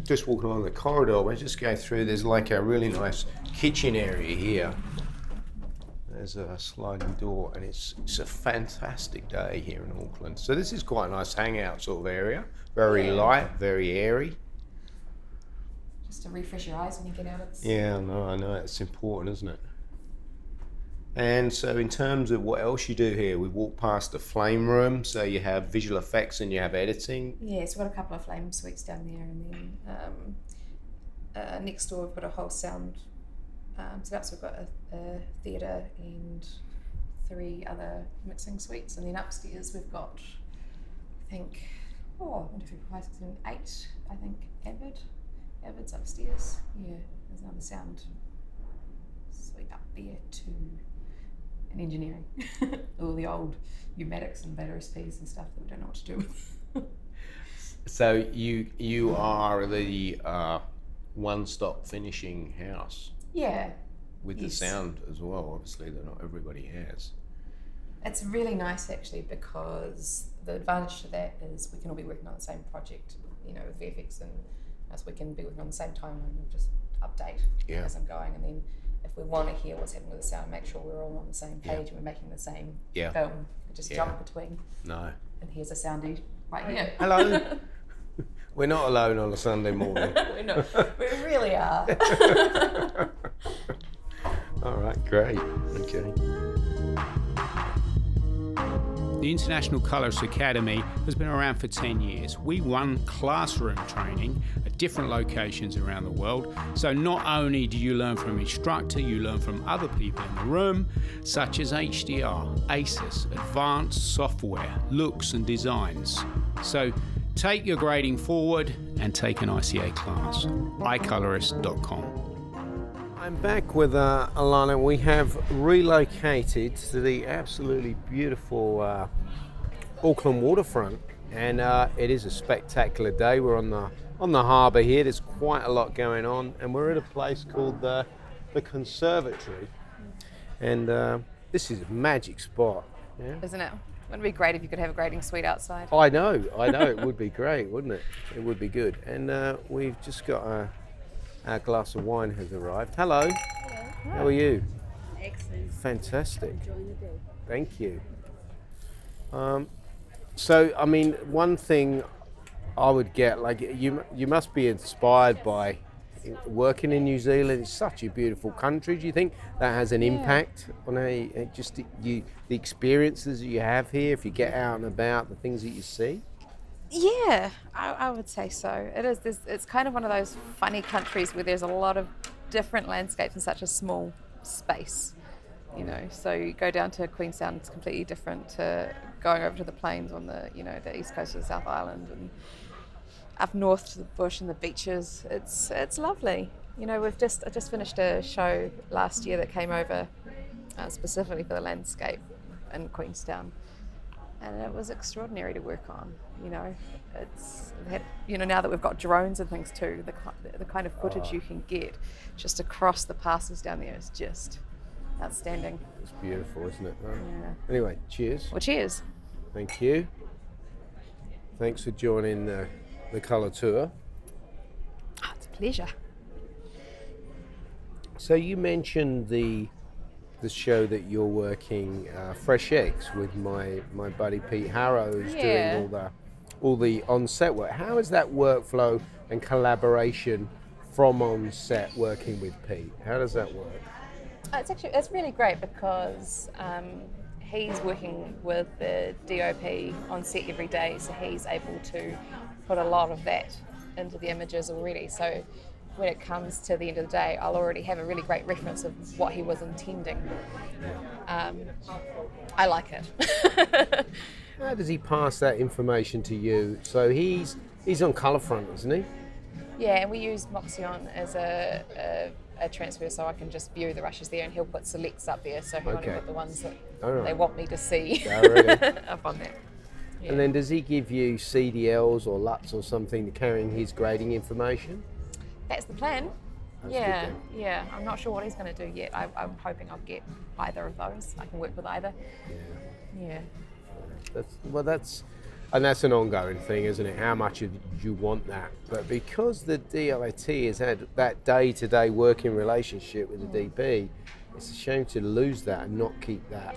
[SPEAKER 5] just walking along the corridor. We're just go through. There's like a really nice kitchen area here. There's a sliding door, and it's it's a fantastic day here in Auckland. So this is quite a nice hangout sort of area. Very
[SPEAKER 4] Yeah.
[SPEAKER 5] light, very airy.
[SPEAKER 4] Just to refresh your eyes when you get out. It's
[SPEAKER 5] Yeah, no, I know it's important, isn't it? And so, in terms of what else you do here, we walk past the flame room. So you have visual effects and you have editing.
[SPEAKER 4] Yeah, so we've got a couple of flame suites down there, and then um, uh, next door we've got a whole sound um, set up. So we've got a, a theatre and three other mixing suites, and then upstairs we've got, I think, oh. I think Avid, Avid's upstairs. Yeah, there's another sound suite up there too. And engineering, all the old pneumatics and battery speeds and stuff that we don't know what to do with.
[SPEAKER 5] So you you are the uh, one-stop finishing house
[SPEAKER 4] Yeah,
[SPEAKER 5] with
[SPEAKER 4] Yes.
[SPEAKER 5] the sound as well. Obviously, that not everybody has.
[SPEAKER 4] it's really nice actually because the advantage to that is we can all be working on the same project, you know, with VFX and as we can be working on the same timeline and just update
[SPEAKER 5] Yeah.
[SPEAKER 4] as I'm going. And then if we want to hear what's happening with the sound, make sure we're all on the same
[SPEAKER 5] Yeah.
[SPEAKER 4] page and we're making the same
[SPEAKER 5] Yeah.
[SPEAKER 4] film. We just
[SPEAKER 5] Yeah.
[SPEAKER 4] jump between
[SPEAKER 5] No.
[SPEAKER 4] and here's a soundy right here.
[SPEAKER 5] Hello. We're not alone on a Sunday morning.
[SPEAKER 4] we know, we really are.
[SPEAKER 5] All right, great. Okay.
[SPEAKER 1] The International Colourist Academy has been around for 10 years. We run classroom training at different locations around the world. So not only do you learn from instructor, you learn from other people in the room, such as HDR, ACES, advanced software, looks and designs. So take your grading forward and take an ICA class. iColorist.com.
[SPEAKER 5] I'm back with uh, Alana. We have relocated to the absolutely beautiful uh, Auckland waterfront, and uh, it is a spectacular day. We're on the on the harbour here. There's quite a lot going on, and we're at a place called the the Conservatory, and uh, this is a magic spot. Yeah.
[SPEAKER 4] Isn't it? Wouldn't it be great if you could have a grading suite outside?
[SPEAKER 5] I know, I know. It would be great, wouldn't it? It would be good. And uh, we've just got a, our glass of wine has arrived. Hello. Hello. How are you?
[SPEAKER 6] Excellent.
[SPEAKER 5] Fantastic.
[SPEAKER 6] Enjoying the day.
[SPEAKER 5] Thank you. Um, so, I mean, one thing I would get, like, you, you must be inspired by working in New Zealand. It's such a beautiful country. Do you think that has an impact on a, just the- you, the experiences that you have here? If you get out and about, the things that you see.
[SPEAKER 4] Yeah, I, I would say so. It is. This, it's kind of one of those funny countries where there's a lot of different landscapes in such a small space. You know, so you go down to Queenstown, it's completely different to going over to the plains on the you know the east coast of the South Island and up north to the bush and the beaches. It's it's lovely. You know, we've just I just finished a show last year that came over uh, specifically for the landscape in Queenstown and it was extraordinary to work on. You know, it's had, you know now that we've got drones and things too, the the kind of footage you ah. can get just across the passes down there is just outstanding.
[SPEAKER 5] It's beautiful, isn't it? Right.
[SPEAKER 4] Yeah.
[SPEAKER 5] Anyway, cheers.
[SPEAKER 4] Well, cheers.
[SPEAKER 5] Thank you. Thanks for joining the, the colour tour.
[SPEAKER 4] Oh, it's a pleasure.
[SPEAKER 5] So you mentioned the the show that you're working uh, Fresh Eggs with my my buddy Pete Harrow who's
[SPEAKER 4] Yeah.
[SPEAKER 5] doing all the all the on set work. How is that workflow and collaboration from on set working with Pete? How does that work?
[SPEAKER 4] Uh, It's actually it's really great because um, he's working with the DOP on set every day, so he's able to put a lot of that into the images already. So when it comes to the end of the day, I'll already have a really great reference of what he was intending. Um, I like it.
[SPEAKER 5] How does he pass that information to you? So he's he's on Colourfront, isn't he?
[SPEAKER 4] Yeah, and we use Moxion as a, a, a transfer so I can just view the rushes there and he'll put selects up there so he'll
[SPEAKER 5] Okay.
[SPEAKER 4] only put the ones that
[SPEAKER 5] right.
[SPEAKER 4] they want me to see up on there. Yeah.
[SPEAKER 5] And then does he give you CDLs or LUTs or something to carrying his grading information?
[SPEAKER 4] That's the plan.
[SPEAKER 5] That's
[SPEAKER 4] yeah, yeah. I'm not sure what he's going to do yet. I, I'm hoping I'll get either of those. I can work with either. Yeah.
[SPEAKER 5] That's well, that's and that's an ongoing thing, isn't it? How much of you want that? But because the DLAT has had that day-to-day working relationship with the hmm. DP, it's a shame to lose that and not keep that.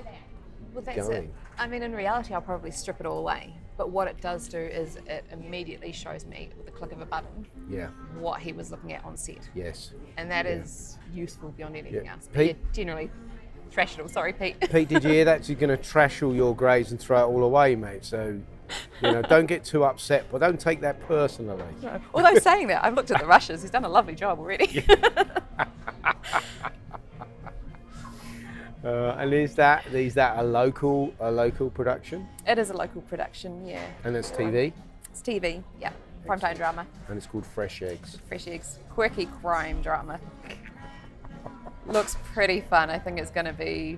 [SPEAKER 4] Well, that's it. I mean, in reality, I'll probably strip it all away. But what it does do is it immediately shows me with the click of a button
[SPEAKER 5] Yeah.
[SPEAKER 4] what he was looking at on set.
[SPEAKER 5] Yes.
[SPEAKER 4] And that is useful beyond anything
[SPEAKER 5] Yeah.
[SPEAKER 4] else. But
[SPEAKER 5] Pete?
[SPEAKER 4] yeah, generally, trash it all. Sorry, Pete.
[SPEAKER 5] Pete, did you hear that? You're going to trash all your grades and throw it all away, mate. So, you know, don't get too upset, but don't take that personally.
[SPEAKER 4] Although saying that, I've looked at the rushes. He's done a lovely job already.
[SPEAKER 5] Uh, and is that is that a local a local production?
[SPEAKER 4] it is a local production, yeah.
[SPEAKER 5] And it's TV,
[SPEAKER 4] It's TV, yeah. Primetime drama,
[SPEAKER 5] and it's called Fresh Eggs.
[SPEAKER 4] fresh eggs, quirky crime drama. Looks pretty fun. I think it's going to be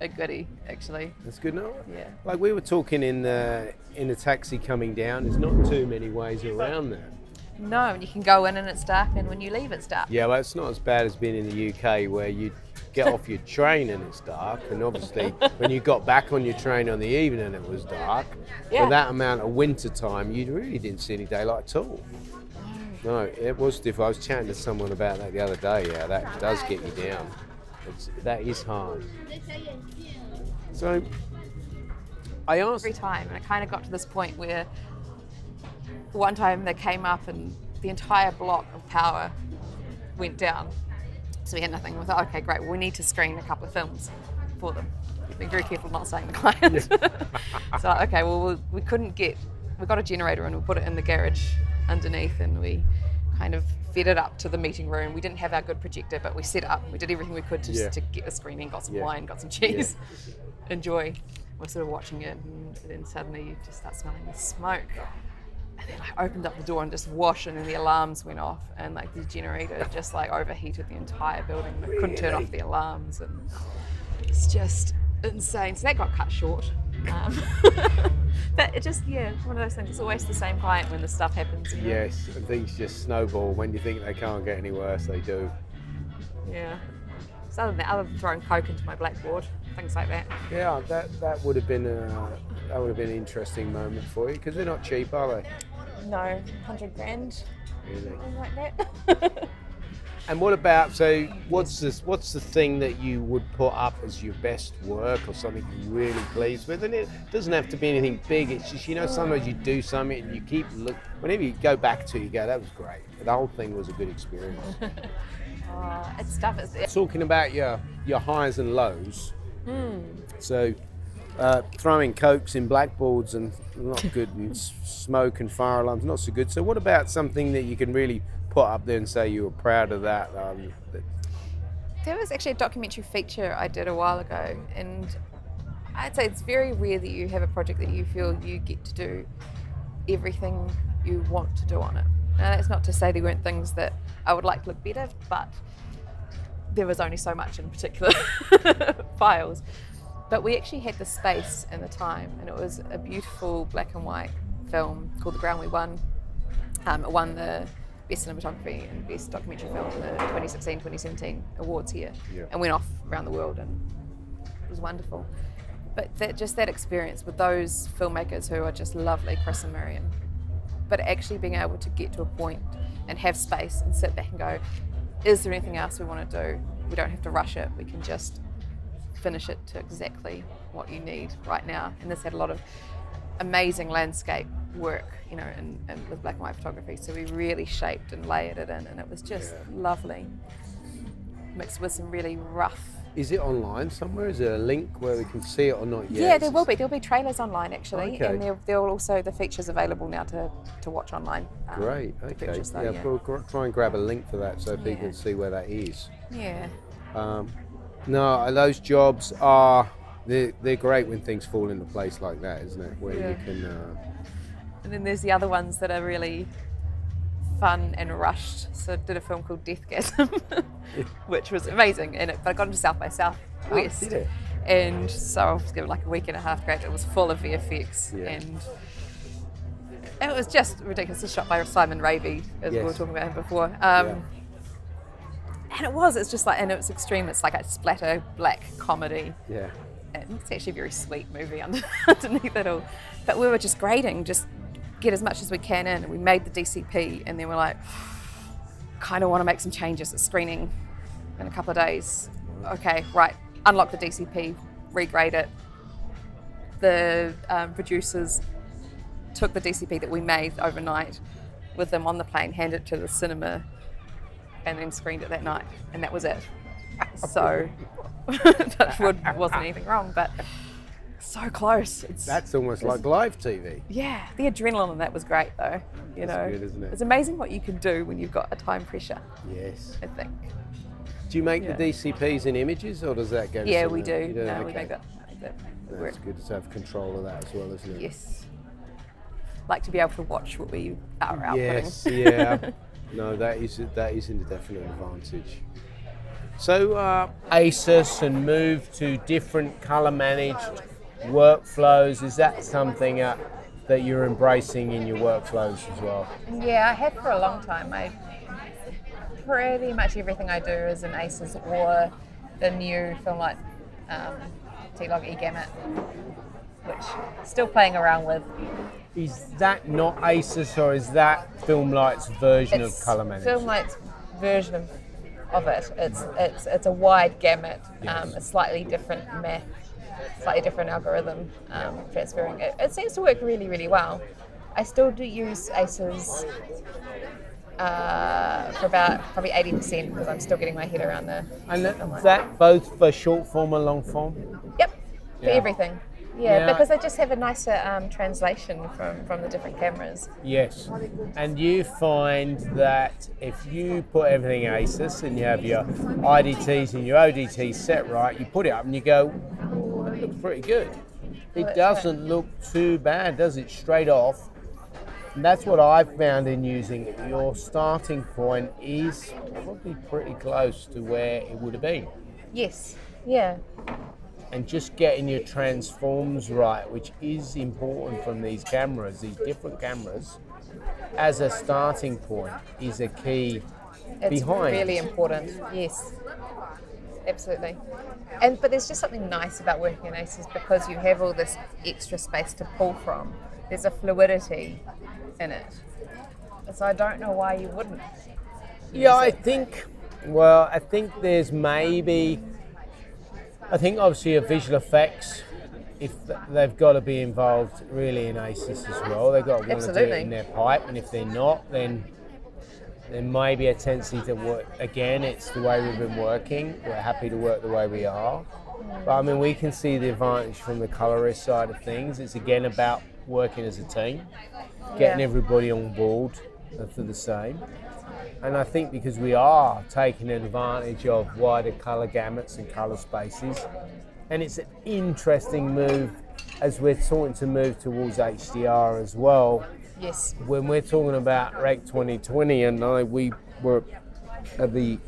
[SPEAKER 4] a goodie, actually.
[SPEAKER 5] That's good, no?
[SPEAKER 4] Yeah.
[SPEAKER 5] Like we were talking in the in the taxi coming down. There's not too many ways around that.
[SPEAKER 4] No, and you can go in and it's dark, and when you leave, it's dark.
[SPEAKER 5] Yeah, well, it's not as bad as being in the UK where you get off your train and it's dark, and obviously when you got back on your train on the evening it was dark.
[SPEAKER 4] Yeah.
[SPEAKER 5] For that amount of winter time, you really didn't see any daylight at all. No, it was difficult. I was chatting to someone about that the other day. Yeah, that does get you down. It's, that is hard. So, I asked.
[SPEAKER 4] every time. And it kind of got to this point where one time they came up and the entire block of power went down. So we had nothing. We thought, okay, great. Well, we need to screen a couple of films for them. Be very careful not saying the client. so okay, well, we, we couldn't get. We got a generator and we put it in the garage underneath, and we kind of fed it up to the meeting room. We didn't have our good projector, but we set up. We did everything we could to,
[SPEAKER 5] Yeah.
[SPEAKER 4] to get the screening. Got some
[SPEAKER 5] Yeah.
[SPEAKER 4] wine, got some cheese. Enjoy. We're sort of watching it, and then suddenly you just start smelling the smoke. And then I opened up the door and just washed, and then the alarms went off, and like the generator just like overheated the entire building. They couldn't turn off the alarms, and it's just insane. So that got cut short. Um, but it just yeah, one of those things. It's always the same client when the stuff happens. you know?
[SPEAKER 5] Yes, and things just snowball. When you think they can't get any worse, they do.
[SPEAKER 4] Yeah. So other than that, other than throwing coke into my blackboard, things like that.
[SPEAKER 5] Yeah, that that would have been a that would have been an interesting moment for you because they're not cheap, are they?
[SPEAKER 4] No, hundred grand,
[SPEAKER 5] Really.
[SPEAKER 4] like that.
[SPEAKER 5] And what about so? What's this? What's the thing that you would put up as your best work or something you're really pleased with? And it doesn't have to be anything big. It's just you know sometimes you do something and you keep look. Whenever you go back to, it, you go, that was great. The whole thing was a good experience.
[SPEAKER 4] uh, it's stuff. It's,
[SPEAKER 5] Talking about your your highs and lows. So. Uh, throwing cokes in blackboards and not good, and smoke and fire alarms not so good. So, what about something that you can really put up there and say you were proud of that? Um, that
[SPEAKER 4] There was actually a documentary feature I did a while ago, and I'd say it's very rare that you have a project that you feel you get to do everything you want to do on it. Now, that's not to say there weren't things that I would like to look better, but there was only so much in particular files. But we actually had the space and the time, and it was a beautiful black and white film called The Ground We Won. Um, it won the Best Cinematography and Best Documentary Film in the 2016 2017 awards here
[SPEAKER 5] Yeah.
[SPEAKER 4] and went off around the world, and it was wonderful. But that, just that experience with those filmmakers who are just lovely, Chris and Miriam, but actually being able to get to a point and have space and sit back and go, is there anything else we want to do? We don't have to rush it. We can just finish it to exactly what you need right now. And this had a lot of amazing landscape work, you know, and, and with black and white photography. So we really shaped and layered it in, and it was just lovely, mixed with some really rough.
[SPEAKER 5] Is it online somewhere? Is there a link where we can see it or not yet?
[SPEAKER 4] Yeah, there will be. There'll be trailers online actually,
[SPEAKER 5] Okay.
[SPEAKER 4] and there there will also the features available now to, to watch online. um,
[SPEAKER 5] Great. Okay.
[SPEAKER 4] purchase though,
[SPEAKER 5] yeah,
[SPEAKER 4] yeah.
[SPEAKER 5] we'll try and grab a link for that so people can see where that is.
[SPEAKER 4] yeah.
[SPEAKER 5] Um, no, those jobs are they're, they're great when things fall into place like that, isn't it? Where you can. Uh,
[SPEAKER 4] And then there's the other ones that are really fun and rushed. So I did a film called Deathgasm, which was amazing. And it, but I got into South by Southwest.
[SPEAKER 5] did it?
[SPEAKER 4] And so I was given like a week and a half grad. It was full of VFX
[SPEAKER 5] Yeah.
[SPEAKER 4] and it was just ridiculous. It's shot by Simon Raby, as we were talking about him before. Um,
[SPEAKER 5] Yeah.
[SPEAKER 4] And it was. It's just like, and it's extreme. It's like a splatter black comedy.
[SPEAKER 5] Yeah.
[SPEAKER 4] And it's actually a very sweet movie under, underneath it all. But we were just grading, just get as much as we can in. And we made the DCP, and then we're like, kind of want to make some changes at screening in a couple of days. Okay, right. Unlock the DCP, regrade it. The um, producers took the DCP that we made overnight with them on the plane, handed it to the cinema, and then screened it that night, and that was it. So, touch wood, wasn't anything wrong, but so close. It's,
[SPEAKER 5] That's almost like live TV.
[SPEAKER 4] yeah, the adrenaline on that was great though. You
[SPEAKER 5] That's
[SPEAKER 4] know,
[SPEAKER 5] good, isn't it?
[SPEAKER 4] it's amazing what you can do when you've got a time pressure.
[SPEAKER 5] Yes.
[SPEAKER 4] I think.
[SPEAKER 5] Do you make
[SPEAKER 4] Yeah.
[SPEAKER 5] the DCPs in images, or does that go? to
[SPEAKER 4] Yeah, we do.
[SPEAKER 5] You
[SPEAKER 4] No, we make that. that work.
[SPEAKER 5] That's good to have control of that as well, isn't it?
[SPEAKER 4] Yes. Like to be able to watch what we are outputting.
[SPEAKER 5] Yes, yeah. No, that is that is a definite advantage. So uh, ACES and move to different color managed workflows. Is that something uh, that you're embracing in your workflows as well?
[SPEAKER 4] Yeah, I have for a long time. I pretty much everything I do is in ACES or the new Filmlight um, T-Log E-Gamut, which still playing around with.
[SPEAKER 5] Is that not ACES or is that Filmlight's version of color management?
[SPEAKER 4] Filmlight's version of, of it. It's it's it's a wide gamut, um, a slightly different math, slightly different algorithm um, transferring. It, it seems to work really really well. I still do use ACES uh, for about probably eighty percent because I'm still getting my head around the.
[SPEAKER 5] and that, that both for short form and long form?
[SPEAKER 4] Yep, for
[SPEAKER 5] Yeah.
[SPEAKER 4] everything. Yeah,
[SPEAKER 5] Yeah.
[SPEAKER 4] because they just have a nicer um, translation from, from the different cameras.
[SPEAKER 5] Yes. And you find that if you put everything ACES and you have your IDTs and your ODTs set right, you put it up and you go, "Oh, that looks pretty good. It doesn't look too bad, does it? Straight off. And that's what I've found in using it. Your starting point is probably pretty close to where it would have been.
[SPEAKER 4] Yes. Yeah.
[SPEAKER 5] And just getting your transforms right, which is important from these cameras, these different cameras, as a starting point, is a key
[SPEAKER 4] It's
[SPEAKER 5] behind.
[SPEAKER 4] really important. Yes, absolutely. And but there's just something nice about working in ACES because you have all this extra space to pull from. There's a fluidity in it. So I don't know why you wouldn't.
[SPEAKER 5] Yeah, I think. Well, I think there's maybe. I think obviously a visual effects, if they've got to be involved really in ACES as well, they've got to want to do it in their pipe, and if they're not, then there may be a tendency to work. Again, it's the way we've been working. We're happy to work the way we are, but I mean we can see the advantage from the colorist side of things. It's again about working as a team, getting
[SPEAKER 4] Yeah.
[SPEAKER 5] everybody on board for the same. And I think because we are taking advantage of wider colour gamuts and colour spaces, and it's an interesting move as we're starting to move towards HDR as well.
[SPEAKER 4] Yes.
[SPEAKER 5] When we're talking about Rec 2020, and I, we were at the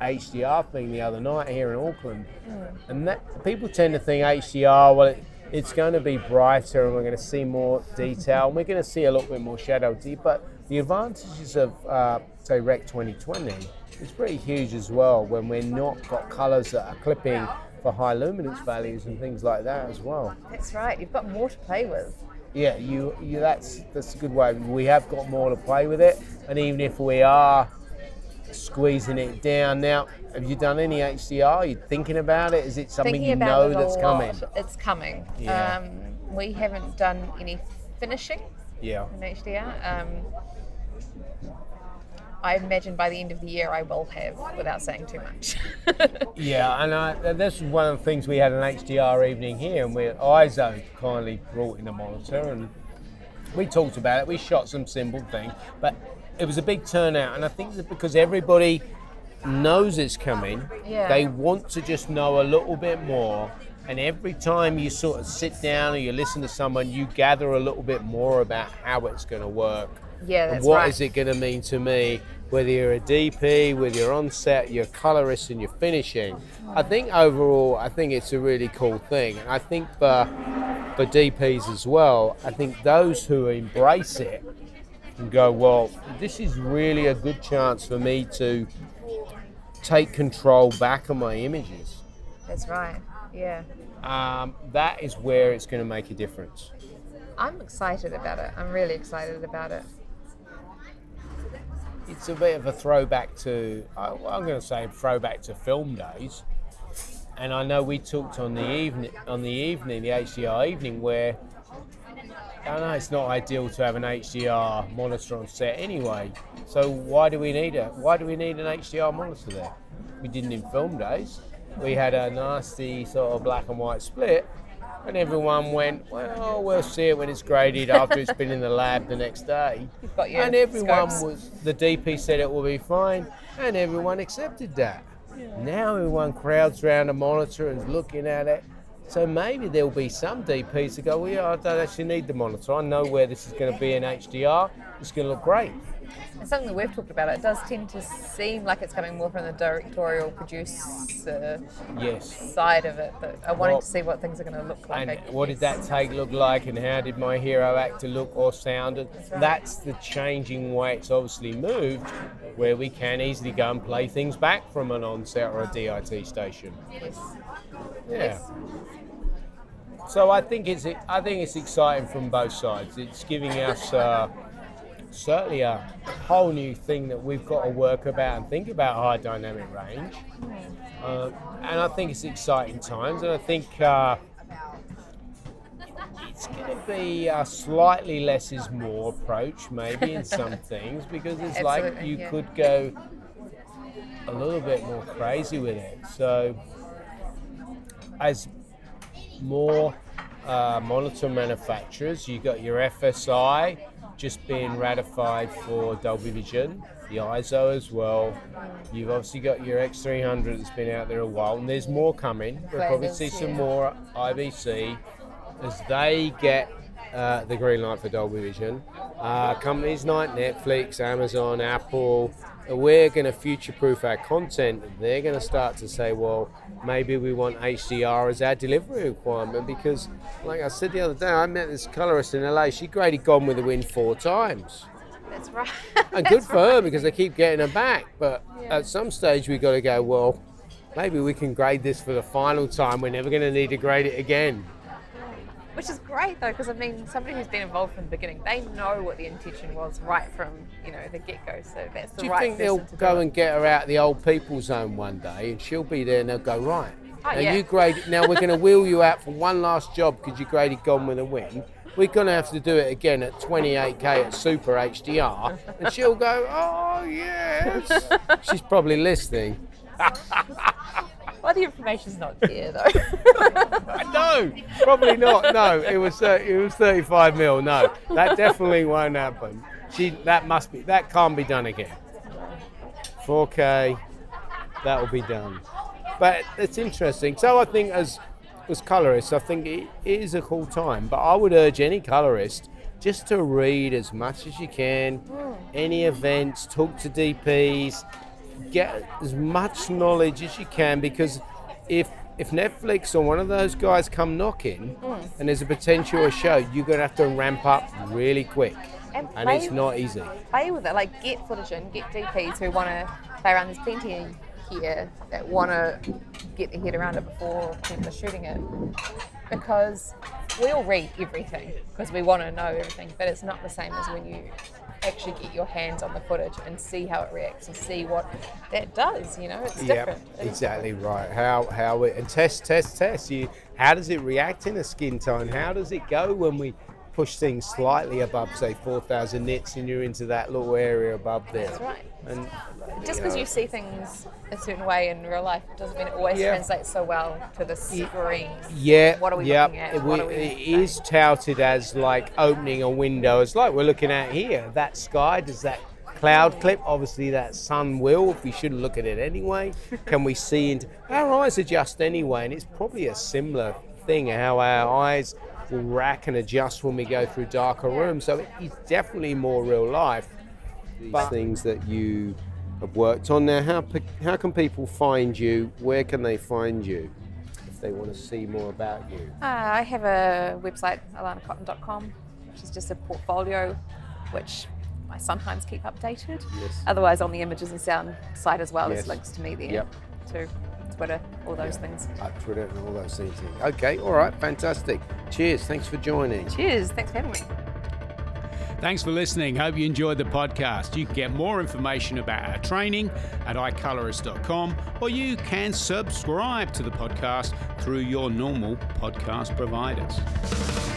[SPEAKER 5] HDR thing the other night here in Auckland, hmm. and that people tend to think HDR, well, it, it's going to be brighter and we're going to see more detail and we're going to see a little bit more shadow deep. But the advantages of, uh, say, Rec 2020 is pretty huge as well when we're not got colours that are clipping for high luminance values and things like that as well.
[SPEAKER 4] That's right. You've got more to play with.
[SPEAKER 5] Yeah, you, you that's that's a good way. We have got more to play with it, and even if we are squeezing it down now, have you done any HDR? Are you thinking about it? Is it something
[SPEAKER 4] Thinking
[SPEAKER 5] you know that's coming?
[SPEAKER 4] It's coming.
[SPEAKER 5] Yeah.
[SPEAKER 4] Um, we haven't done any finishing
[SPEAKER 5] Yeah.
[SPEAKER 4] in HDR. Um, I imagine by the end of the year I will have, without saying too much.
[SPEAKER 5] Yeah, and I, this is one of the things we had an HDR evening here, and where EIZO kindly brought in a monitor, and we talked about it. We shot some simple thing, but it was a big turnout, and I think that because everybody knows it's coming,
[SPEAKER 4] Yeah.
[SPEAKER 5] they want to just know a little bit more. And every time you sort of sit down or you listen to someone, you gather a little bit more about how it's going to work.
[SPEAKER 4] Yeah,
[SPEAKER 5] and
[SPEAKER 4] that's
[SPEAKER 5] what
[SPEAKER 4] right.
[SPEAKER 5] is it going to mean to me? whether you're a DP, whether you're on set, you're colorist, and you're finishing. I think overall, I think it's a really cool thing, and I think for for DPs as well, I think those who embrace it and go, well, this is really a good chance for me to take control back of my images.
[SPEAKER 4] That's right. Yeah.
[SPEAKER 5] Um, that is where it's going to make a difference.
[SPEAKER 4] I'm excited about it. I'm really excited about it.
[SPEAKER 5] It's a bit of a throwback to uh, I, I'm going to say throwback to film days. And I know we talked on the evening, on the evening, the HDR evening, where I know it's not ideal to have an HDR monitor on set anyway. So why do we need it? Why do we need an HDR monitor there? We didn't in film days. We had a nasty sort of black and white split, and everyone went, "Well, we'll see it when it's graded after it's been in the lab the next day."
[SPEAKER 4] You've got your
[SPEAKER 5] and everyone
[SPEAKER 4] scopes.
[SPEAKER 5] was the DP said it will be fine, and everyone accepted that. Now everyone crowds around a monitor and is looking at it. So maybe there'll be some DPs that go, well, yeah, I don't actually need the monitor. I know where this is going to be in HDR. It's going to look great.
[SPEAKER 4] It's something that we've talked about. It does tend to seem like it's coming more from the directorial producer
[SPEAKER 5] Yes.
[SPEAKER 4] side of it, but I wanted
[SPEAKER 5] Well,
[SPEAKER 4] to see what things are going to look like.
[SPEAKER 5] And what did that take look like, and how did my hero actor look or sounded?
[SPEAKER 4] right.
[SPEAKER 5] That's the changing way it's obviously moved, where we can easily go and play things back from an on-set or a DIT station.
[SPEAKER 4] Yes.
[SPEAKER 5] Yeah. So I think it's I think it's exciting from both sides. It's giving us uh, certainly a whole new thing that we've got to work about and think about high dynamic range. Uh, and I think it's exciting times. And I think uh, it's going to be a slightly less is more approach, maybe in some things, because it's like you
[SPEAKER 4] yeah.
[SPEAKER 5] could go a little bit more crazy with it. So as more uh, monitor manufacturers. you've got your FSI just being ratified for Dolby Vision, the EIZO as well. You've obviously got your X300 that's been out there a while, and there's more coming. We'll probably see some more IBC as they get uh, the green light for Dolby Vision. Uh, companies like Netflix, Amazon, Apple, we're going to future-proof our content. They're going to start to say, well, maybe we want HDR as our delivery requirement because, like I said the other day, I met this colorist in LA. She graded Gone with the Wind four times.
[SPEAKER 4] That's right.
[SPEAKER 5] And good for her because they keep getting her back. But at some stage, we've got to go, well, maybe we can grade this for the final time. We're never going to need to grade it again.
[SPEAKER 4] Which is great though, because I mean, somebody who's been involved from the beginning, they know what the intention was right from you know the get go. So that's the right.
[SPEAKER 5] Do you
[SPEAKER 4] right
[SPEAKER 5] think they'll go and get her out the old people zone one day and she'll be there and they'll go, right,
[SPEAKER 4] Oh,
[SPEAKER 5] now
[SPEAKER 4] yeah.
[SPEAKER 5] you grade, now we're going to wheel you out for one last job because you graded Gone with a Win. We're going to have to do it again at 28k at Super HDR. And she'll go, oh, yes. She's probably listening.
[SPEAKER 4] Well, the information's not clear though.
[SPEAKER 5] No, probably not. No, it was uh, it was 35 mil. No, that definitely won't happen. She that must be that can't be done again. 4K, that will be done. But it's interesting. So I think as as colorists, I think it is a cool time. But I would urge any colorist just to read as much as you can, any events, talk to DPs, get as much knowledge as you can because if if Netflix or one of those guys come knocking hmm. and there's a potential a show, you're gonna have to ramp up really quick.
[SPEAKER 4] And
[SPEAKER 5] And it's not easy.
[SPEAKER 4] play with it. Like get footage in, get DPs who want to play around. There's plenty here that want to get their head around it before people are shooting it, because we all read everything because we want to know everything. But it's not the same as when you actually get your hands on the footage and see how it reacts and see what that does. You know, it's different.
[SPEAKER 5] Yep, exactly right. How how it and test test test. You how does it react in a skin tone? How does it go when we push things slightly above say 4,000 nits and you're into that little area above there?
[SPEAKER 4] That's right.
[SPEAKER 5] And
[SPEAKER 4] Just because
[SPEAKER 5] know,
[SPEAKER 4] you see things a certain way in real life doesn't mean it always
[SPEAKER 5] Yeah.
[SPEAKER 4] translates so well to the screen.
[SPEAKER 5] Yeah,
[SPEAKER 4] What are we
[SPEAKER 5] yeah,
[SPEAKER 4] looking at?
[SPEAKER 5] It,
[SPEAKER 4] we
[SPEAKER 5] it is touted as like opening a window. It's like we're looking at here. That sky, does that cloud clip? Obviously, that sun will. If we shouldn't look at it anyway. Can we see into our eyes adjust anyway? And it's probably a similar thing how our eyes will rack and adjust when we go through darker rooms. So it's definitely more real life. these
[SPEAKER 4] But-
[SPEAKER 5] things that you have worked on. Now, how how can people find you? Where can they find you if they want to see more about you?
[SPEAKER 4] Uh, I have a website, alanacotton.com, which is just a portfolio, which I sometimes keep updated.
[SPEAKER 5] Yes.
[SPEAKER 4] Otherwise, on the images and sound site as well,
[SPEAKER 5] Yes.
[SPEAKER 4] there's links to me there,
[SPEAKER 5] Yep.
[SPEAKER 4] to Twitter, all those things.
[SPEAKER 5] Uh, Twitter and all those things. Okay, all right, fantastic. Cheers. Thanks for joining.
[SPEAKER 4] Cheers, thanks for having me.
[SPEAKER 1] Thanks for listening. Hope you enjoyed the podcast. You can get more information about our training at icolorist.com or you can subscribe to the podcast through your normal podcast providers.